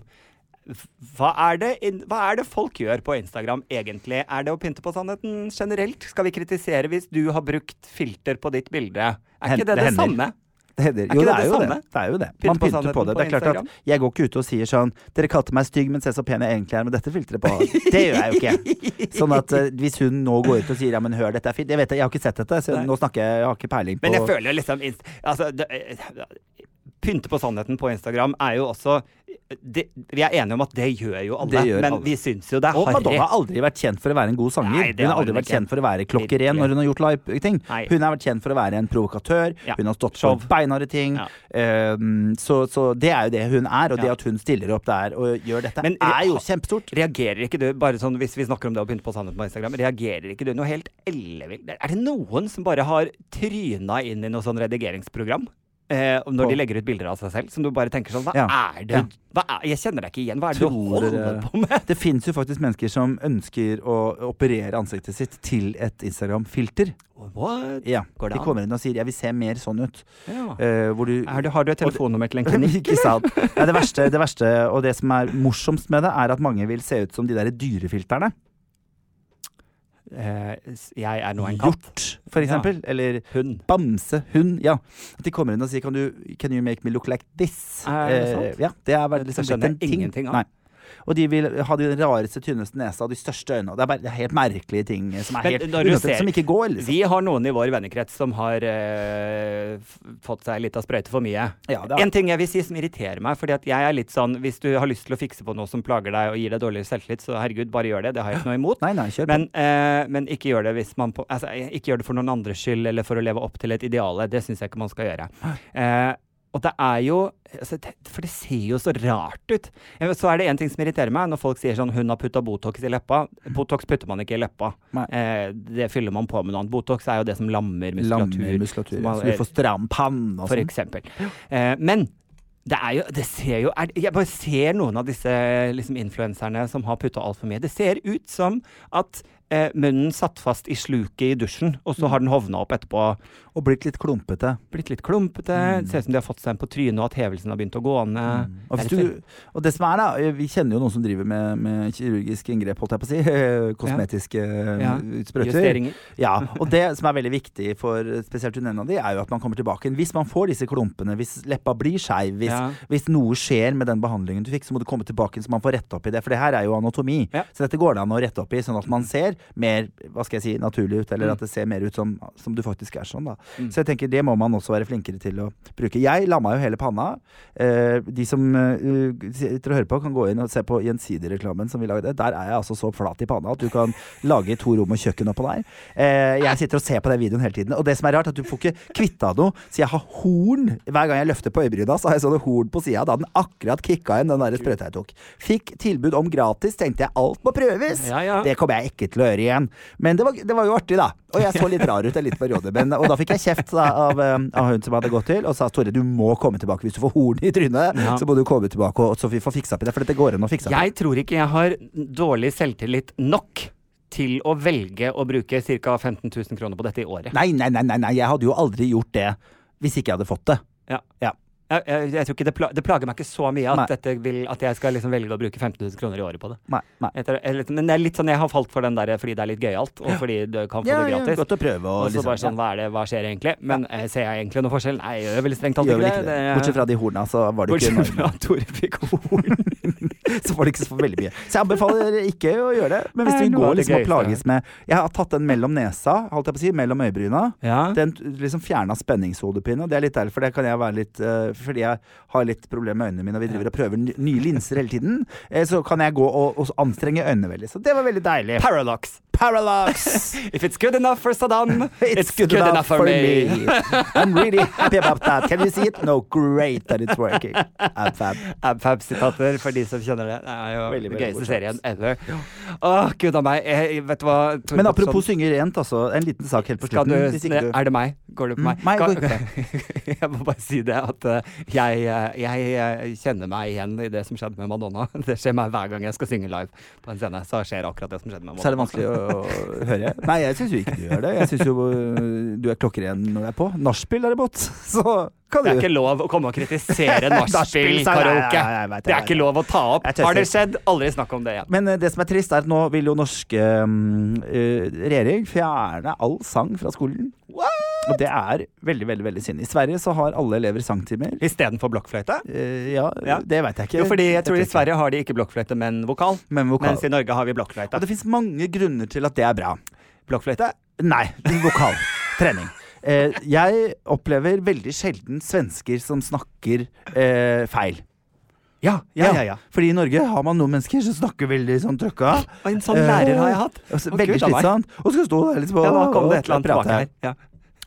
Hva er, det, hva er det folk gjør på Instagram egentlig? Er det å pynte på sannheten generelt? Skal vi kritisere hvis du har brukt filter på ditt bilde? Er ikke det det, det samme? Det er jo, det er jo det. det er jo det. Man pynter på på det. på Det er klart at jeg går ikke ut og sier sånn Dere kalte meg stygg, men se så pen jeg egentlig er med dette filteret på. Det gjør jeg jo ikke. Sånn at eh, hvis hun nå går ut og sier ja, men hør, dette er fint Jeg vet det, jeg har ikke sett dette, så Nei. nå snakker jeg, jeg har ikke peiling på Men jeg føler jo liksom altså, det, eh, Pynte på sannheten på Instagram er jo også det, Vi er enige om at det gjør jo alle, gjør men alle. vi syns jo det er Og Madonna har aldri vært kjent for å være en god sanger. Nei, hun har aldri vært kjent for å være klokkeren når hun har gjort live-ting. Hun har vært kjent for å være en provokatør. Ja. Hun har stått Show. for beinharde ting. Ja. Um, så, så det er jo det hun er, og det at hun stiller opp der og gjør dette, Men- er jo kjempestort. Reagerer ikke du, bare sånn hvis vi snakker om det å pynte på sannheten på Instagram, reagerer ikke du noe helt ellevilt? Er det noen som bare har tryna inn i noe sånn redigeringsprogram? Eh, når de legger ut bilder av seg selv, som du bare tenker sånn Hva Ja. er det hva er, Jeg kjenner deg ikke igjen. Hva er det du holder dere- på med? Det fins jo faktisk mennesker som ønsker å operere ansiktet sitt til et Instagram-filter. What? Ja, Går det De kommer inn og sier 'jeg vil se mer sånn ut'. Ja. Eh, hvor du du, har du et telefonnummer til en klinikk? Ikke sant. Nei, det, verste, det verste, og det som er morsomst med det, er at mange vil se ut som de der dyrefilterne. Eh, jeg er nå en katt. Hjort, for eksempel. Eller Hund. bamse, hund. Ja. At de kommer inn og sier Can you, 'Can you make me look like this?' Er det sant? Eh, ja, det er veldig, liksom skjønner jeg ingenting av. Nei. Og de vil ha de rareste, tynneste nesa og de største øynene. Det er bare det er helt merkelige ting som helt du ser- som ikke går. Liksom. Vi har noen i vår vennekrets som har øh, fått seg litt av sprøyte for mye. Ja, er- En ting jeg vil si som irriterer meg, fordi at jeg er litt sånn Hvis du har lyst til å fikse på noe som plager deg og gir deg dårligere selvtillit, så herregud, bare gjør det. Det har jeg ikke noe imot. Nei, nei. Men, øh, men ikke gjør det hvis man på, altså, ikke gjør det for noen andres skyld eller for å leve opp til et ideale. Det syns jeg ikke man skal gjøre. Eh, og det er jo altså, det, For det ser jo så rart ut. Så er det en ting som irriterer meg, når folk sier sånn 'hun har putta Botox i leppa'. Botox putter man ikke i leppa. Eh, det fyller man på med noe annet. Botox er jo det som lammer Lammer muskulatur. muskulatur. man- Så du får stram panne og for sånn. eksempel. Eh, men det er jo Det ser jo er, Jeg bare ser noen av disse liksom, influenserne som har putta altfor mye. Det ser ut som at eh, munnen satt fast i sluket i dusjen, og så har den hovna opp etterpå. Og blitt litt klumpete. Blitt litt klumpete. Det ser ut som de har fått seg en på trynet, og at hevelsen har begynt å gå ned. Og, hvis Det er du, og det som er da, vi kjenner jo noen som driver med, med kirurgiske inngrep, holdt jeg på å si. Kosmetiske Ja. sprøyter. Justeringer. Ja, og det som er veldig viktig for spesielt hun ene av de, er jo at man kommer tilbake. Hvis man får disse klumpene, hvis leppa blir skeiv, hvis, Ja. hvis noe skjer med den behandlingen du fikk, så må du komme tilbake så man får rette opp i det. For det her er jo anatomi. Ja. Så dette går det an å rette opp i, sånn at man ser. mer hva skal jeg si, naturlig ut, eller Mm. at det ser mer ut som, som du faktisk er sånn. da Mm. Så jeg tenker det må man også være flinkere til å bruke. Jeg lamma jo hele panna. Eh, de som eh, sitter og hører på, kan gå inn og se på Gjensidig-reklamen som vi lagde. Der er jeg altså så flat i panna at du kan lage to rom og kjøkken oppå der. Eh, jeg sitter og ser på den videoen hele tiden. Og det som er rart, er at du får ikke kvitta noe. Så jeg har horn hver gang jeg løfter på øyebryna, så har jeg sånne horn på sida. Da den akkurat kicka inn, den der sprøyta jeg tok. Fikk tilbud om gratis, tenkte jeg alt må prøves. Ja, ja. Det kommer jeg ikke til å gjøre igjen. Men det var, det var jo artig, da. Og jeg så litt rar ut en liten periode. Men, og da fikk jeg kjeft da, av, eh, av hun som hadde gått til, og sa Tore, du må komme tilbake hvis du får horn i trynet. Ja. Så må du komme tilbake, og, så vi får fiksa opp i det. For dette går an å fikse opp. Jeg tror ikke jeg har dårlig selvtillit nok til å velge å bruke ca. 15 000 kroner på dette i året. Nei, nei, nei, nei, jeg hadde jo aldri gjort det hvis ikke jeg hadde fått det. Ja. Ja. Jeg, jeg, jeg tror ikke det, pla det plager meg ikke så mye at, vil, at jeg skal liksom velge å bruke 15 000 kroner i året på det. Nei, nei. Etter, tror- men det er litt sånn jeg har falt for den der fordi det er litt gøyalt, og fordi du kan få Ja, det ja, gratis. godt å prøve Og så liksom, bare sånn, hva er det, hva skjer egentlig? Men eh, ser jeg egentlig noen forskjell? Nei, jeg gjør veldig strengt tatt ikke ikke det. det. Bortsett fra de horna, så var det ikke Bortsett fra Tore fikk horn. så får det ikke så veldig mye. Så jeg anbefaler ikke å gjøre det. Men hvis du går liksom og plages med Jeg har tatt den mellom nesa, holdt jeg på å si, mellom øyebryna. Ja. Den liksom fjerna spenningshodepine, og det er litt deilig, for det kan jeg være litt eh, Fordi jeg har litt problemer med øynene mine, og vi driver og prøver nye linser hele tiden, eh, så kan jeg gå og, og anstrenge øynene veldig. Så det var veldig deilig. Parallax. Parallax! If it's good enough for Saddam, It's, good, enough, for me. I'm really happy about that. Can you see it? No, great that it's working. Abfab. Abfab-sitater for de som kjenner det. Det er jo Veldig, den gøyeste serien ever. Åh, gud a meg. Jeg, vet du hva? Tor Men apropos apropos synge rent, altså. En liten sak helt på slutten. du, du Er det meg? Går det på Mm, meg? meg Skal- går jeg må bare si det at eh, jeg, eh, jeg eh, kjenner meg igjen i det som skjedde med Madonna. Det skjer meg hver gang jeg skal synge live på en scene. Så skjer akkurat det som skjedde med Madonna. Så er det vanskelig å, å høre. Nei, jeg syns jo ikke du gjør det. Jeg syns jo øh, du er klokkeren når du er på. Nachspiel derimot, så kan du Det er ikke lov å komme og kritisere nachspiel-karaoke. Det, er ikke lov å ta opp. Har det skjedd? Aldri snakk om det igjen. Men eh, det som er trist, er at nå vil jo norske eh, regjering fjerne all sang fra skolen. Og det er veldig, veldig veldig synd. I Sverige så har alle elever sangtimer. Istedenfor blokkfløyte? Uh, ja, Ja. det veit jeg ikke. Jo, fordi jeg tror i. Sverige har de ikke blokkfløyte, men vokal. Men vokal. Mens i Norge har vi blokkfløyte. Og det fins mange grunner til at det er bra. Blokkfløyte? Nei, vokal. Trening. Eh, jeg opplever veldig sjelden svensker som snakker eh, feil. Ja, ja, ja. ja. Fordi i Norge har man noen mennesker som snakker veldig sånn trøkka. Og en sånn lærer har jeg hatt. Altså, veldig slitsomt. Og skal stå der litt på Ja, eller og annet prate. her. Ja.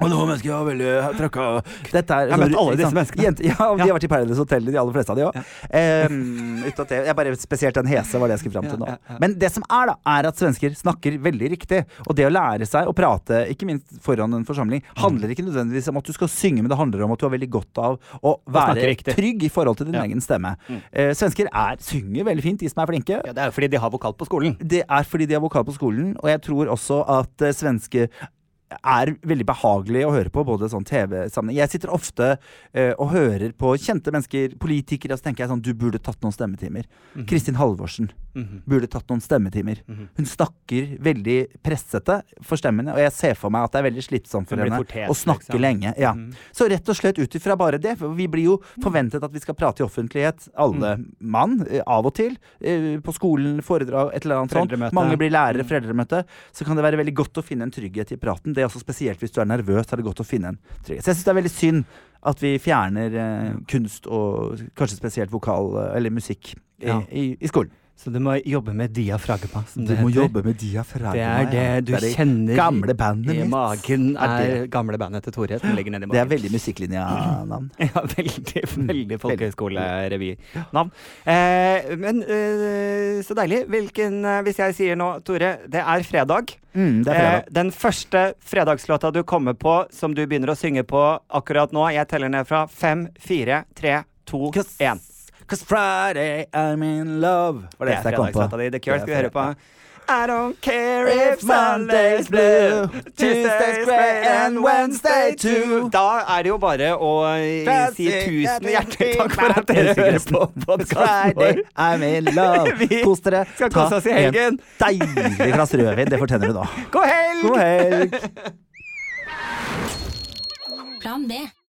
Og noen mennesker har veldig trøkka Dette er Jeg har møtt alle disse menneskene. Jente, ja, de har vært i Paradise Hotel, de aller fleste av de òg. Ja. Um, jeg bare Spesielt den hese var det jeg skulle fram til nå. Men det som er, da, er at svensker snakker veldig riktig. Og det å lære seg å prate, ikke minst foran en forsamling, Mm. handler ikke nødvendigvis om at du skal synge, men det handler om at du har veldig godt av å være trygg i forhold til din Ja. egen stemme. Mm. Uh, svensker er, synger veldig fint, de som er flinke. ja, Det er jo fordi de har vokal på skolen. Det er fordi de har vokal på skolen, og jeg tror også at uh, svenske er veldig behagelig å høre på, både sånn TV-sammenheng. Jeg sitter ofte uh, og hører på kjente mennesker, politikere, og så tenker jeg sånn Du burde tatt noen stemmetimer. Mhm. Kristin Halvorsen Mhm. burde tatt noen stemmetimer. Mhm. Hun snakker veldig pressete for stemmene, og jeg ser for meg at det er veldig slitsomt for henne å snakke liksom. lenge. Ja. Mhm. Så rett og slett ut ifra bare det, for vi blir jo forventet at vi skal prate i offentlighet, alle Mm. mann, eh, av og til. Uh, På skolen, foredrag, et eller annet sånt. Mange blir lærere, Mm. foreldremøte. Så kan det være veldig godt å finne en trygghet i praten. Det er også spesielt hvis du er nervøs, er det godt å finne en trygghet. Så jeg syns det er veldig synd at vi fjerner eh, kunst og kanskje spesielt vokal, eh, eller musikk, i, Ja. i, i skolen. Så du må jobbe med diafragma, som Du det må heter. jobbe med diafragma. Det er det du. Det er kjenner gamle bandet i magen. Er Er det- gamle bandet til Tore som ligger nedi magen. Det er veldig musikklinja-navn. Ja, veldig, veldig folkehøyskolerevynavn. Eh, men eh, så deilig. Hvilken eh, Hvis jeg sier nå, Tore, det er fredag. Mm, det er Eh, fredag. den første fredagslåta du kommer på, som du begynner å synge på akkurat nå, jeg teller ned fra fem, fire, tre, to, én. Cause Friday I'm in love. Var det eneste jeg kom på. di. The Cure vi høre på. I don't care if Monday's blue, Tuesday's grey and Wednesday too. Da er det jo bare å eh, si tusen hjertelig takk for at dere hører på podkasten vår. Friday I'm in love. Vi Kos dere. skal kose oss i en helgen. Deilig glass rødvin. Det fortjener du nå. God helg! God helg. Plan B.